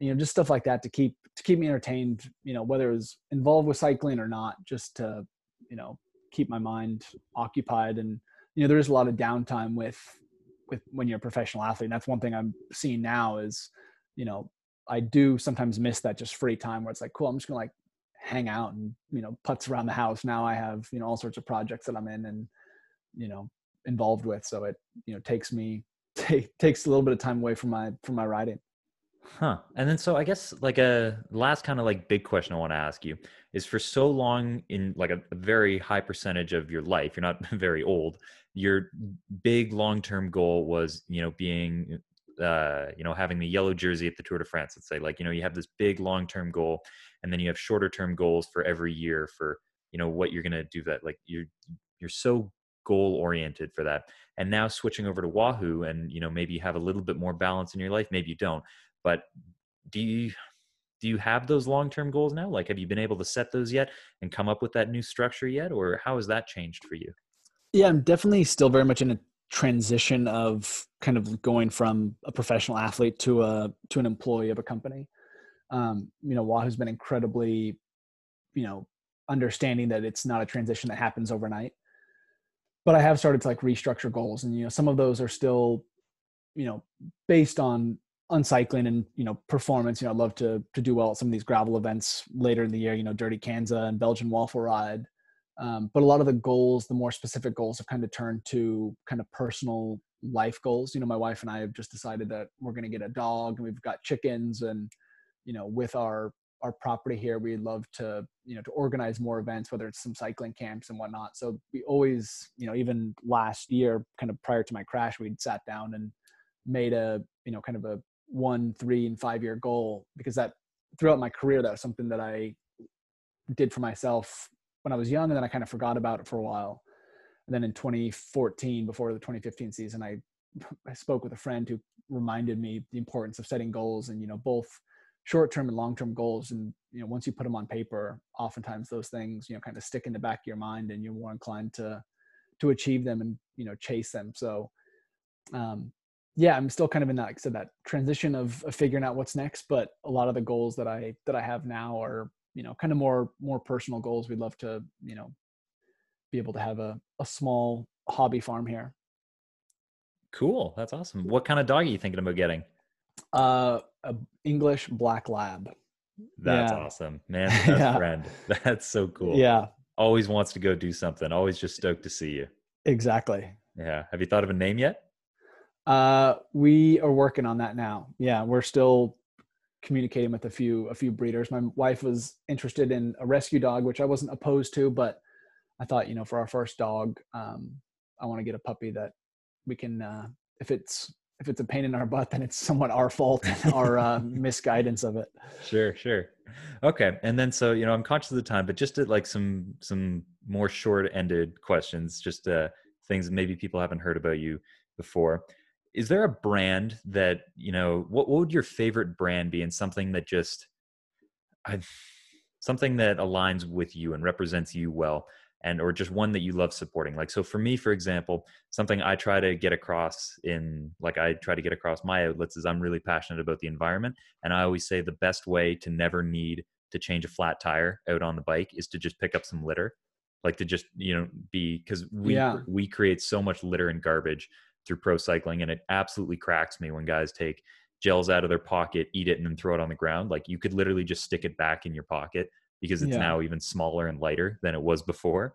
B: you know, just stuff like that to keep to keep me entertained. You know, whether it was involved with cycling or not, just to, you know, keep my mind occupied. And you know, there is a lot of downtime with with when you're a professional athlete. And that's one thing I'm seeing now is, you know, I do sometimes miss that just free time where it's like, cool, I'm just gonna like hang out and you know putts around the house. Now I have you know all sorts of projects that I'm in and you know involved with, so it you know takes me <laughs> take, takes a little bit of time away from my from my riding.
A: Huh. And then so I guess like a last kind of like big question I want to ask you is for so long in like a, a very high percentage of your life, you're not <laughs> very old, your big long-term goal was, you know, being uh, you know, having the yellow jersey at the Tour de France, let's say, like, you know, you have this big long-term goal, and then you have shorter-term goals for every year for, you know, what you're gonna do that. Like you're you're so goal-oriented for that. And now switching over to Wahoo, and you know, maybe you have a little bit more balance in your life, maybe you don't. But do you do you have those long-term goals now? Like, have you been able to set those yet and come up with that new structure yet, or how has that changed for you?
B: Yeah, I'm definitely still very much in a transition of kind of going from a professional athlete to a to an employee of a company. Um, you know, Wahoo's been incredibly, you know, understanding that it's not a transition that happens overnight. But I have started to like restructure goals, and you know, some of those are still, you know, based on on cycling and you know performance. You know, I'd love to to do well at some of these gravel events later in the year. You know, Dirty Kanza and Belgian Waffle Ride. Um, but a lot of the goals, the more specific goals, have kind of turned to kind of personal life goals. You know, my wife and I have just decided that we're going to get a dog, and we've got chickens, and you know, with our our property here, we'd love to you know to organize more events, whether it's some cycling camps and whatnot. So we always, you know, even last year, kind of prior to my crash, we'd sat down and made a you know kind of a one, three, and five year goal because that throughout my career that was something that I did for myself when I was young, and then I kind of forgot about it for a while. And then in 2014, before the 2015 season, I I spoke with a friend who reminded me the importance of setting goals and you know both short-term and long-term goals and you know once you put them on paper oftentimes those things you know kind of stick in the back of your mind and you're more inclined to to achieve them and you know chase them so um yeah i'm still kind of in that like I said that transition of, of figuring out what's next but a lot of the goals that i that i have now are you know kind of more more personal goals. We'd love to you know be able to have a, a small hobby farm here.
A: Cool. That's awesome. What kind of dog are you thinking about getting?
B: Uh a english black lab.
A: That's yeah. awesome man. <laughs> Best yeah. friend. <laughs> That's so cool.
B: Yeah.
A: Always wants to go do something. Always just stoked to see you.
B: Exactly.
A: Yeah. Have you thought of a name yet?
B: Uh we are working on that now. Yeah we're still communicating with a few a few breeders. My wife was interested in a rescue dog, which I wasn't opposed to, but I thought you know for our first dog, um, I want to get a puppy that we can. Uh, if it's if it's a pain in our butt, then it's somewhat our fault, our uh, <laughs> misguidance of it.
A: Sure, sure. Okay, and then so you know I'm conscious of the time, but just like some some more short-ended questions, just uh, things maybe people haven't heard about you before is there a brand that you know what, what would your favorite brand be and something that just I, something that aligns with you and represents you well and or just one that you love supporting like so for me for example something i try to get across in like i try to get across my outlets is i'm really passionate about the environment and i always say the best way to never need to change a flat tire out on the bike is to just pick up some litter like to just you know be because we yeah. we create so much litter and garbage through pro cycling and it absolutely cracks me when guys take gels out of their pocket eat it and then throw it on the ground. Like you could literally just stick it back in your pocket because it's yeah. now even smaller and lighter than it was before.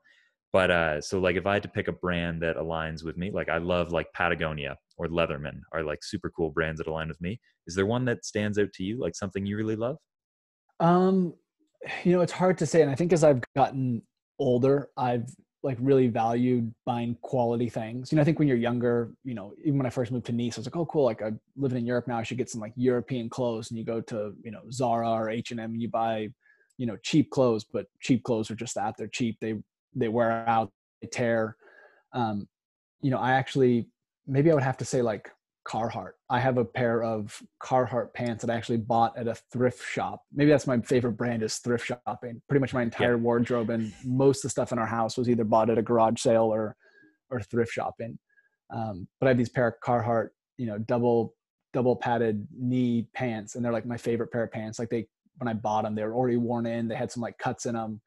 A: But uh so like if i had to pick a brand that aligns with me like i love like patagonia or leatherman are like super cool brands that align with me. Is there one that stands out to you like something you really love?
B: Um you know it's hard to say and i think as i've gotten older i've like really valued buying quality things. You know, I think when you're younger, you know, even when I first moved to Nice, I was like, oh, cool. Like I'm living in Europe now. I should get some like European clothes. And you go to, you know, Zara or H and M and you buy, you know, cheap clothes, but cheap clothes are just that they're cheap. They, they wear out, they tear. Um, you know, I actually, maybe I would have to say like Carhartt. I have a pair of Carhartt pants that I actually bought at a thrift shop. Maybe that's my favorite brand is thrift shopping. Pretty much my entire yeah. wardrobe and most of the stuff in our house was either bought at a garage sale or or thrift shopping. Um, but I have these pair of Carhartt, you know, double double padded knee pants, and they're like my favorite pair of pants. Like they when I bought them, they were already worn in. They had some like cuts in them,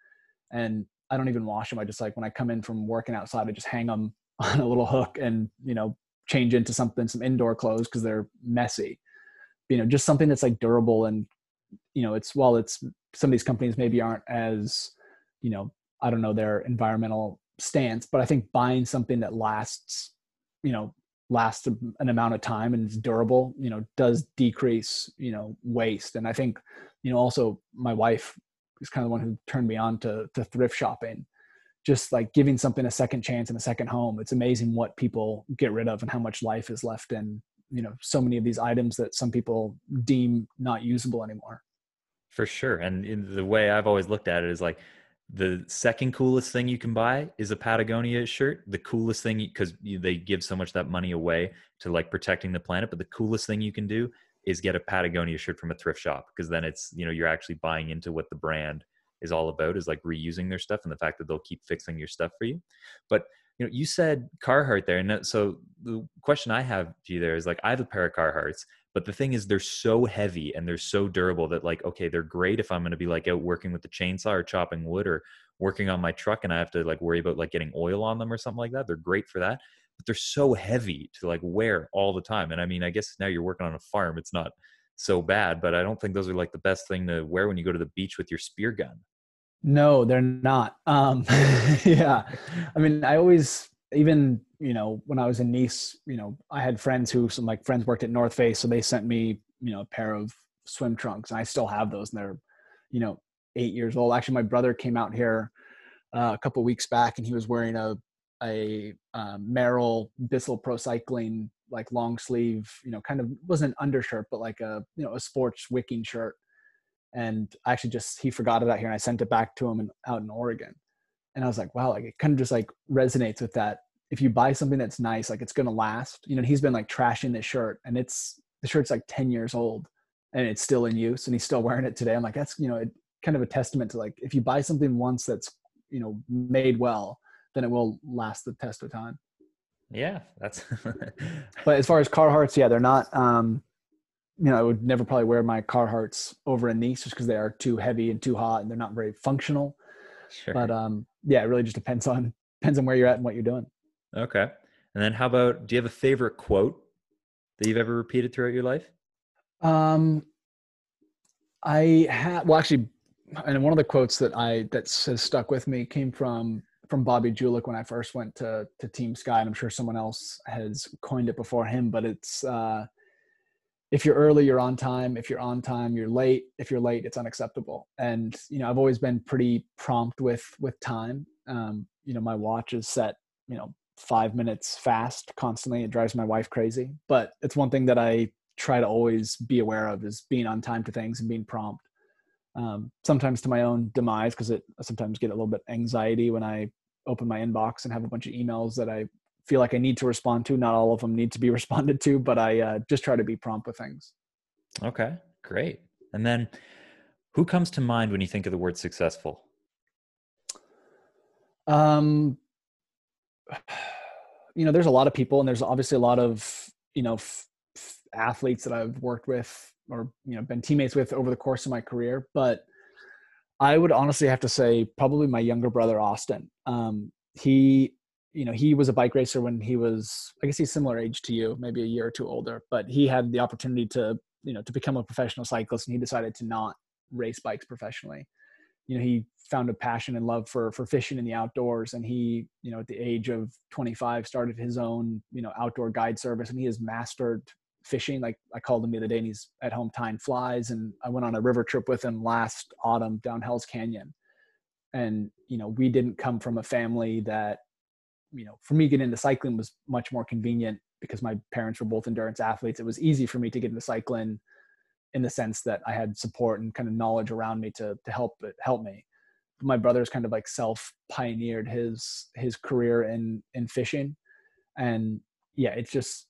B: and I don't even wash them. I just like when I come in from working outside, I just hang them <laughs> on a little hook and you know change into something some indoor clothes because they're messy. You know just something that's like durable and you know it's while it's some of these companies maybe aren't as you know i don't know their environmental stance but i think buying something that lasts you know lasts an amount of time and is durable you know does decrease you know waste. And i think you know also my wife is kind of the one who turned me on to to thrift shopping just like giving something a second chance and a second home. It's amazing what people get rid of and how much life is left in you know so many of these items that some people deem not usable anymore.
A: For sure. And the way i've always looked at it is like the second coolest thing you can buy is a Patagonia shirt. The coolest thing because they give so much that money away to like protecting the planet, but the coolest thing you can do is get a Patagonia shirt from a thrift shop because then it's you know you're actually buying into what the brand is all about is like reusing their stuff and the fact that they'll keep fixing your stuff for you. But you know, you said Carhartt there, and so the question I have to you there is like I have a pair of Carhartts but the thing is, they're so heavy and they're so durable that, like, okay, they're great if I'm going to be like out working with the chainsaw or chopping wood or working on my truck and I have to like worry about like getting oil on them or something like that. They're great for that, but they're so heavy to like wear all the time. And I mean, I guess now you're working on a farm, it's not so bad, but I don't think those are like the best thing to wear when you go to the beach with your spear gun.
B: No, they're not. Um, <laughs> yeah. I mean, I always, even you know, when I was in Nice, you know, I had friends who some like friends worked at North Face, so they sent me, you know, a pair of swim trunks, and I still have those, and they're, you know, eight years old. Actually, my brother came out here uh, a couple weeks back, and he was wearing a a um, Merrell Bissell Pro Cycling like long sleeve, you know, kind of wasn't undershirt, but like a you know a sports wicking shirt. And I actually just he forgot it out here, and I sent it back to him in, out in Oregon. And I was like, wow, like it kind of just like resonates with that if you buy something that's nice, like it's gonna last. You know, he's been like trashing this shirt, and it's the shirt's like ten years old, and it's still in use, and he's still wearing it today. I'm like, that's you know, it, kind of a testament to like if you buy something once that's you know made well, then it will last the test of time.
A: Yeah, that's. <laughs>
B: but as far as Carhartts, yeah, they're not. um you know, I would never probably wear my Carhartts over a Nice just because they are too heavy and too hot, and they're not very functional. Sure. But um, yeah, it really just depends on depends on where you're at and what you're doing.
A: Okay. And then how about do you have a favorite quote that you've ever repeated throughout your life?
B: Um I had well actually and one of the quotes that I that has stuck with me came from from Bobby Julich when I first went to to Team Sky, and I'm sure someone else has coined it before him. But it's uh, if you're early, you're on time. If you're on time, you're late. If you're late, it's unacceptable. And you know, I've always been pretty prompt with with time. Um, you know, my watch is set. You know, five minutes fast constantly. It drives my wife crazy. But it's one thing that I try to always be aware of is being on time to things and being prompt. Um, sometimes to my own demise because it I sometimes get a little bit anxiety when I open my inbox and have a bunch of emails that I feel like I need to respond to. Not all of them need to be <laughs> responded to, but I uh, just try to be prompt with things.
A: Okay, great. And then who comes to mind when you think of the word successful?
B: Um, <sighs> you know, there's a lot of people, and there's obviously a lot of you know f- f- athletes that I've worked with or you know been teammates with over the course of my career. But I would honestly have to say probably my younger brother Austin. Um, he you know he was a bike racer when he was i guess he's similar age to you maybe a year or two older but he had the opportunity to you know to become a professional cyclist and he decided to not race bikes professionally. You know he found a passion and love for for fishing in the outdoors and he you know at the age of 25 started his own you know outdoor guide service and he has mastered fishing. Like i called him the other day and he's at home tying flies and i went on a river trip with him last autumn down hell's canyon. And you know we didn't come from a family that you know for me getting into cycling was much more convenient because my parents were both endurance athletes it was easy for me to get into cycling in the sense that I had support and kind of knowledge around me to to help help me. My brother's kind of like self pioneered his his career in in fishing, and yeah, it's just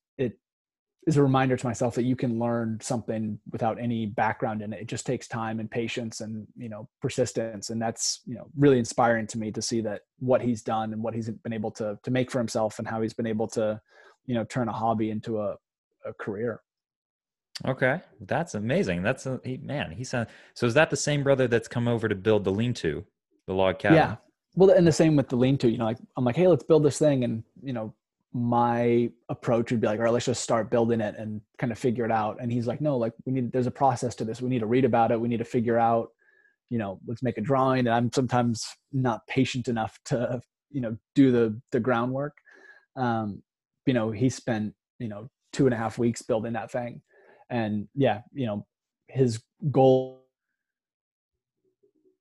B: is a reminder to myself that you can learn something without any background in it. It just takes time and patience and you know persistence, and that's you know really inspiring to me to see that what he's done and what he's been able to to make for himself and how he's been able to you know turn a hobby into a, a career.
A: Okay, that's amazing. That's a he, man. He's a, so is that the same brother that's come over to build the lean-to, the log cabin?
B: Yeah. Well, and the same with the lean-to. You know, like I'm like, hey, let's build this thing, and you know, my approach would be like, all right, let's just start building it and kind of figure it out. And he's like, no, like we need, there's a process to this. We need to read about it. We need to figure out, you know, let's make a drawing. And I'm sometimes not patient enough to, you know, do the, the groundwork. Um, you know, he spent, you know, two and a half weeks building that thing. And yeah, you know, his goal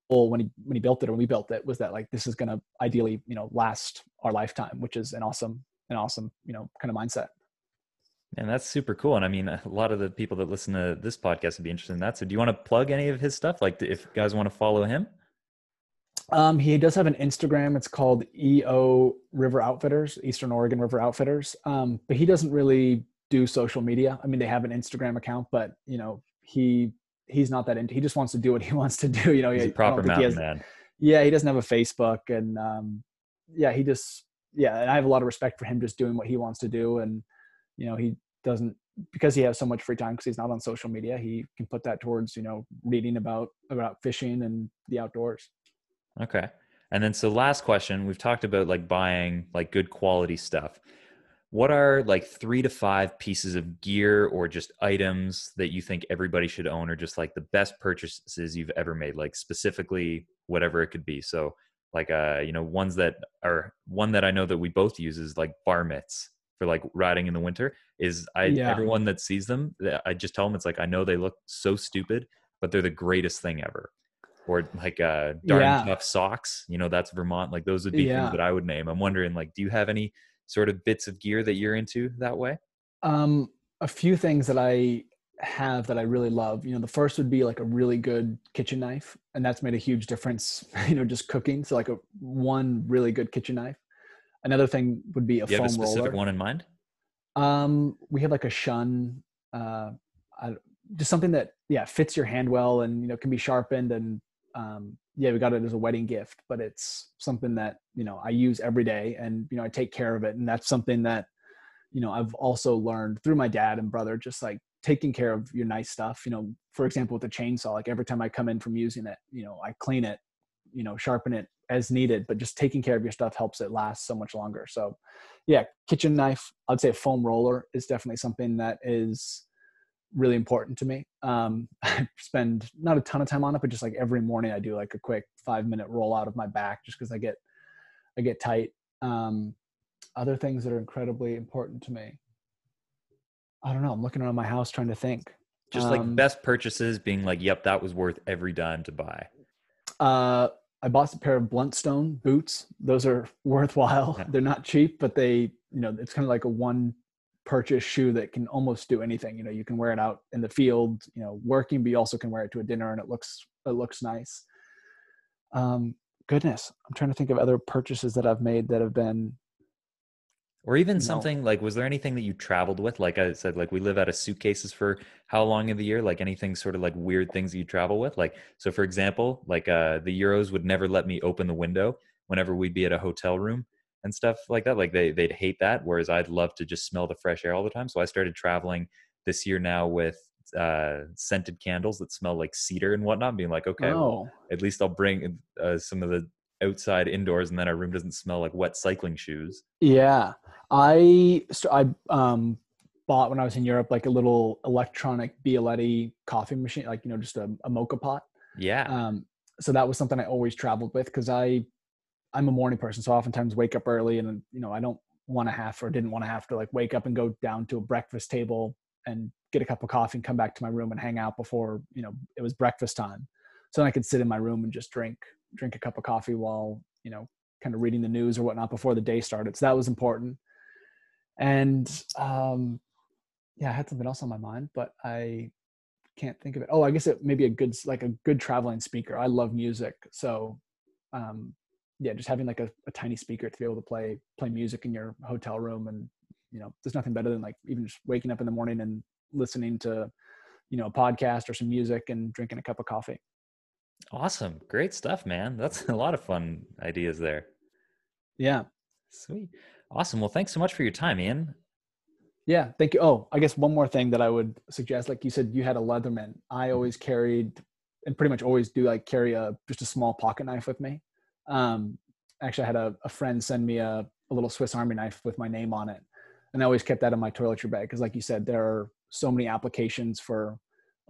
B: when he when he built it or when we built it was that like this is to ideally you know last our lifetime which is an awesome an awesome you know kind of mindset
A: and that's super cool and i mean a lot of the people that listen to this podcast would be interested in that so do you want to plug any of his stuff like if guys want to follow him
B: um, he does have an Instagram. It's called EO River Outfitters, Eastern Oregon River Outfitters. Um, but he doesn't really do social media. I mean, they have an Instagram account, but you know, he he's not that into. He just wants to do what he <laughs> wants to do. You know,
A: he's a proper mountain has, man.
B: Yeah, he doesn't have a Facebook, and um, yeah, he just yeah, and I have a lot of respect for him just doing what he wants to do, and you know he doesn't because he has so much free time because he's not on social media. He can put that towards you know reading about about fishing and the outdoors.
A: Okay, and then so last question, we've talked about like buying like good quality stuff. What are like three to five pieces of gear or just items that you think everybody should own, or just like the best purchases you've ever made, like specifically whatever it could be? So like uh you know ones that are one that i know that we both use is like bar mitts for like riding in the winter is i yeah. everyone that sees them i just tell them it's like i know they look so stupid but they're the greatest thing ever or like uh darn yeah. tough socks you know that's vermont like those would be yeah. things that i would name i'm wondering like do you have any sort of bits of gear that you're into that way
B: um a few things that i have that I really love. You know, the first would be like a really good kitchen knife, and that's made a huge difference. <laughs> You know, just cooking. So like a one really good kitchen knife. Another thing would be a
A: Do you
B: foam
A: have a specific
B: roller.
A: one in mind?
B: Um, we have like a shun, uh, I, just something that yeah fits your hand well and you know can be sharpened and um, yeah we got it as a wedding gift, but it's something that you know I use every day and you know I take care of it, and that's something that you know I've also learned through my dad and brother just like taking care of your nice stuff you know for example with the chainsaw like every time i come in from using it you know i clean it you know sharpen it as needed but just taking care of your stuff helps it last so much longer. So yeah kitchen knife i'd say a foam roller is definitely something that is really important to me. Um, <laughs> i spend not a ton of time on it but just like every morning i do like a quick five minute roll out of my back just because i get i get tight. Um, other things that are incredibly important to me I don't know. I'm looking around my house trying to think.
A: Just um, like best purchases being like, yep, that was worth every dime to buy.
B: Uh, I bought a pair of Blundstone boots. Those are <laughs> worthwhile. Yeah. They're not cheap, but they, you know, it's kind of like a one purchase shoe that can almost do anything. You know, you can wear it out in the field, you know, working, but you also can wear it to a dinner and it looks, it looks nice. Um, goodness, I'm trying to think of other purchases that I've made that have been
A: or even no. something like was there anything that you traveled with? Like i said like we live out of suitcases for how long of the year? Like anything sort of like weird things you travel with? Like so for example like uh the euros would never let me open the window whenever we'd be at a hotel room and stuff like that. Like they, they'd hate that whereas i'd love to just smell the fresh air all the time. So i started traveling this year now with uh scented candles that smell like cedar and whatnot being like okay oh. well, at least i'll bring uh, some of the outside indoors and then our room doesn't smell like wet cycling shoes
B: yeah I I um bought when I was in Europe like a little electronic Bialetti coffee machine, like you know just a, a moka pot.
A: Yeah.
B: Um, so that was something I always traveled with because I I'm a morning person, so I oftentimes wake up early, and you know I don't want to have or didn't want to have to like wake up and go down to a breakfast table and get a cup of coffee and come back to my room and hang out before you know it was breakfast time. So then I could sit in my room and just drink drink a cup of coffee while you know kind of reading the news or whatnot before the day started. So that was important and um, yeah, I had something else on my mind, but I can't think of it. Oh, I guess it may be a good like a good traveling speaker. I love music, so um, yeah, just having like a, a tiny speaker to be able to play play music in your hotel room, and you know, there's nothing better than like even just waking up in the morning and listening to you know a podcast or some music and drinking a cup of coffee.
A: Awesome, great stuff, man. That's <laughs> a lot of fun ideas there.
B: Yeah,
A: sweet. Awesome. Well, thanks so much for your time, Ian.
B: Yeah, thank you. Oh, I guess one more thing that I would suggest, like you said, you had a Leatherman. I always carried, and pretty much always do, like carry a just a small pocket knife with me. Um, actually, I had a, a friend send me a, a little Swiss Army knife with my name on it, and I always kept that in my toiletry bag because, like you said, there are so many applications for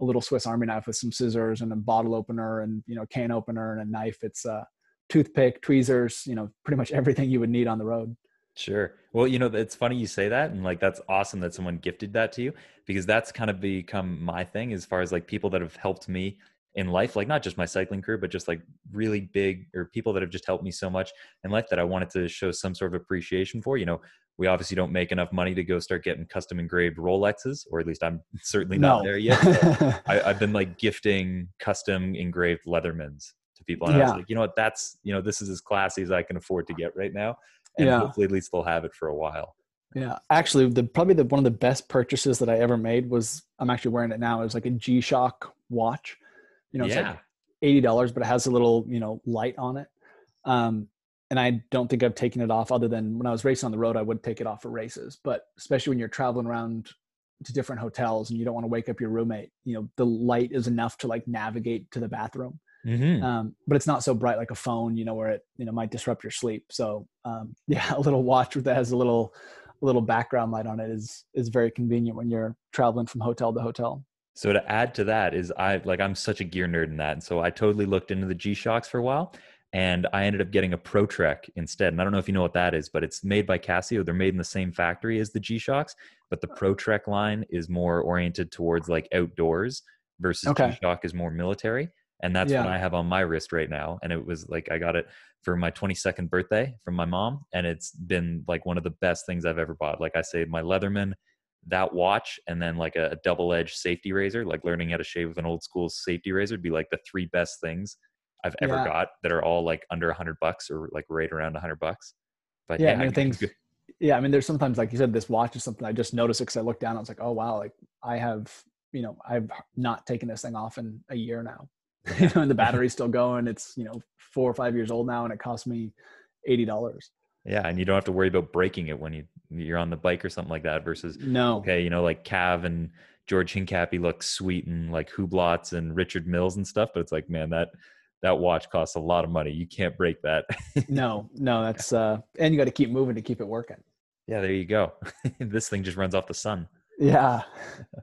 B: a little Swiss Army knife with some scissors and a bottle opener and you know can opener and a knife. It's a toothpick, tweezers, you know, pretty much <laughs> everything you would need on the road.
A: Sure. Well, you know, it's funny you say that. And like, that's awesome that someone gifted that to you because that's kind of become my thing as far as like people that have helped me in life, like not just my cycling career, but just like really big or people that have just helped me so much in life that I wanted to show some sort of appreciation for. You know, we obviously don't make enough money to go start getting custom engraved Rolexes, or at least I'm <laughs> certainly not no. there yet. <laughs> I, have been like gifting custom engraved Leathermans to people. And yeah. I was like, you know what, that's, you know, this is as classy as I can afford to uh, get right now. And yeah. hopefully at least they'll have it for a while.
B: Yeah, actually, the probably the one of the best purchases that I ever made was I'm actually wearing it now. It was like a G Shock watch. You know, it's yeah. like eighty dollars, but it has a little you know light on it. Um, and I don't think I've taken it off other than when I was racing on the road, I would take it off for races. But especially when you're traveling around to different hotels and you don't want to wake up your roommate, you know, the light is enough to like navigate to the bathroom. Mm-hmm. Um, but it's not so bright like a phone, you know, where it, you know, might disrupt your sleep. So, um, <laughs> yeah, a little watch that has a little, a little background light on it is, is very convenient when you're traveling from hotel to hotel.
A: So to add to that is I like I'm such a gear nerd in that. And so I totally looked into the G Shocks for a while and I ended up getting a Pro Trek instead. And I don't know if you know what that is, but it's made by Casio. They're made in the same factory as the G Shocks, but the Pro Trek line is more oriented towards like outdoors versus okay. G Shock is more military. And that's yeah. what I have on my wrist right now. And it was like I got it for my 22nd birthday from my mom. And it's been like one of the best things I've ever bought. Like I say, my Leatherman, that watch, and then like a, a double edged safety razor, like learning how to shave with an old school safety razor would be like the three best things I've ever yeah. got that are all like under a hundred bucks or like right around a hundred bucks.
B: But yeah, yeah I mean, things. Yeah, I mean, there's sometimes like you said, this watch is something I just noticed because I looked down. I was like, oh wow, like I have, you know, I've not taken this thing off in a year now. <laughs> you know, and the battery's still going. It's you know four or five years old now, and it cost me eighty dollars.
A: Yeah, and you don't have to worry about breaking it when you you're on the bike or something like that. Versus
B: no,
A: okay, you know, like Cav and George Hincapie look sweet and like Hublots and Richard Milles and stuff, but it's like, man, that that watch costs a lot of money. You can't break that.
B: no, no, <laughs> that's uh and you got to keep moving to keep it working.
A: Yeah, there you go. <laughs> this thing just runs off the sun.
B: Yeah.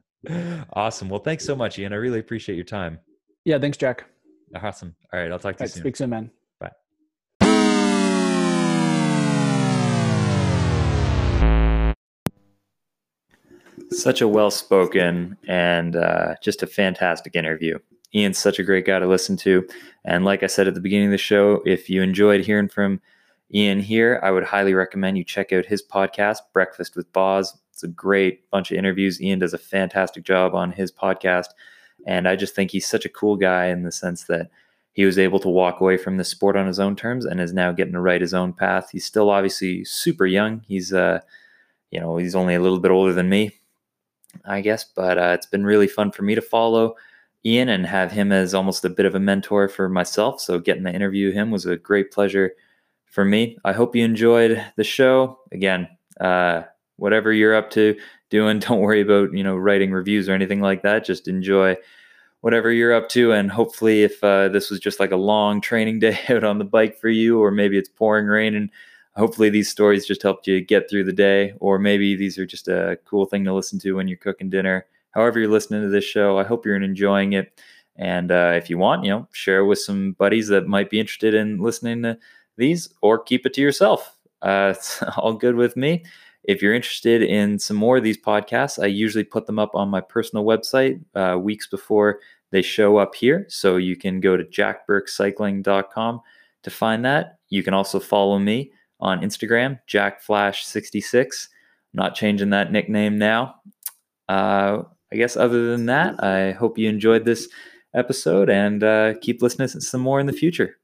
B: <laughs>
A: awesome. Well, thanks so much, Ian. I really appreciate your time.
B: Yeah, thanks, Jack.
A: Awesome. All right, I'll talk to All you right, soon.
B: Speak soon, man.
A: Such a well spoken and uh, just a fantastic interview. Ian's such a great guy to listen to. And like I said at the beginning of the show, if you enjoyed hearing from Ian here, I would highly recommend you check out his podcast, Breakfast with Boz. It's a great bunch of interviews. Ian does a fantastic job on his podcast. And I just think he's such a cool guy in the sense that he was able to walk away from the sport on his own terms and is now getting to write his own path. He's still obviously super young. He's, uh, you know, he's only a little bit older than me, I guess, but uh, it's been really fun for me to follow. Ian and have him as almost a bit of a mentor for myself. So getting to interview him was a great pleasure for me. I hope you enjoyed the show. Again, uh, whatever you're up to doing, <laughs> don't worry about you know writing reviews or anything like that. Just enjoy whatever you're up to, and hopefully, if uh, this was just like a long training <laughs> day out on the bike for you, or maybe it's pouring rain and hopefully these stories just helped you get through the day or maybe these are just a cool thing to listen to when you're cooking dinner however you're listening to this show. I hope you're enjoying it. And uh, if you want, you know, share with some buddies that might be interested in listening to these, or keep it to yourself. Uh, it's <laughs> all good with me. If you're interested in some more of these podcasts, I usually put them up on my personal website uh, weeks before they show up here. So you can go to jackburkecycling.com to find that. You can also follow me on Instagram, jackflash66. I'm not changing that nickname now. Uh, I guess other than that, I hope you enjoyed this episode and uh, keep listening to some more in the future.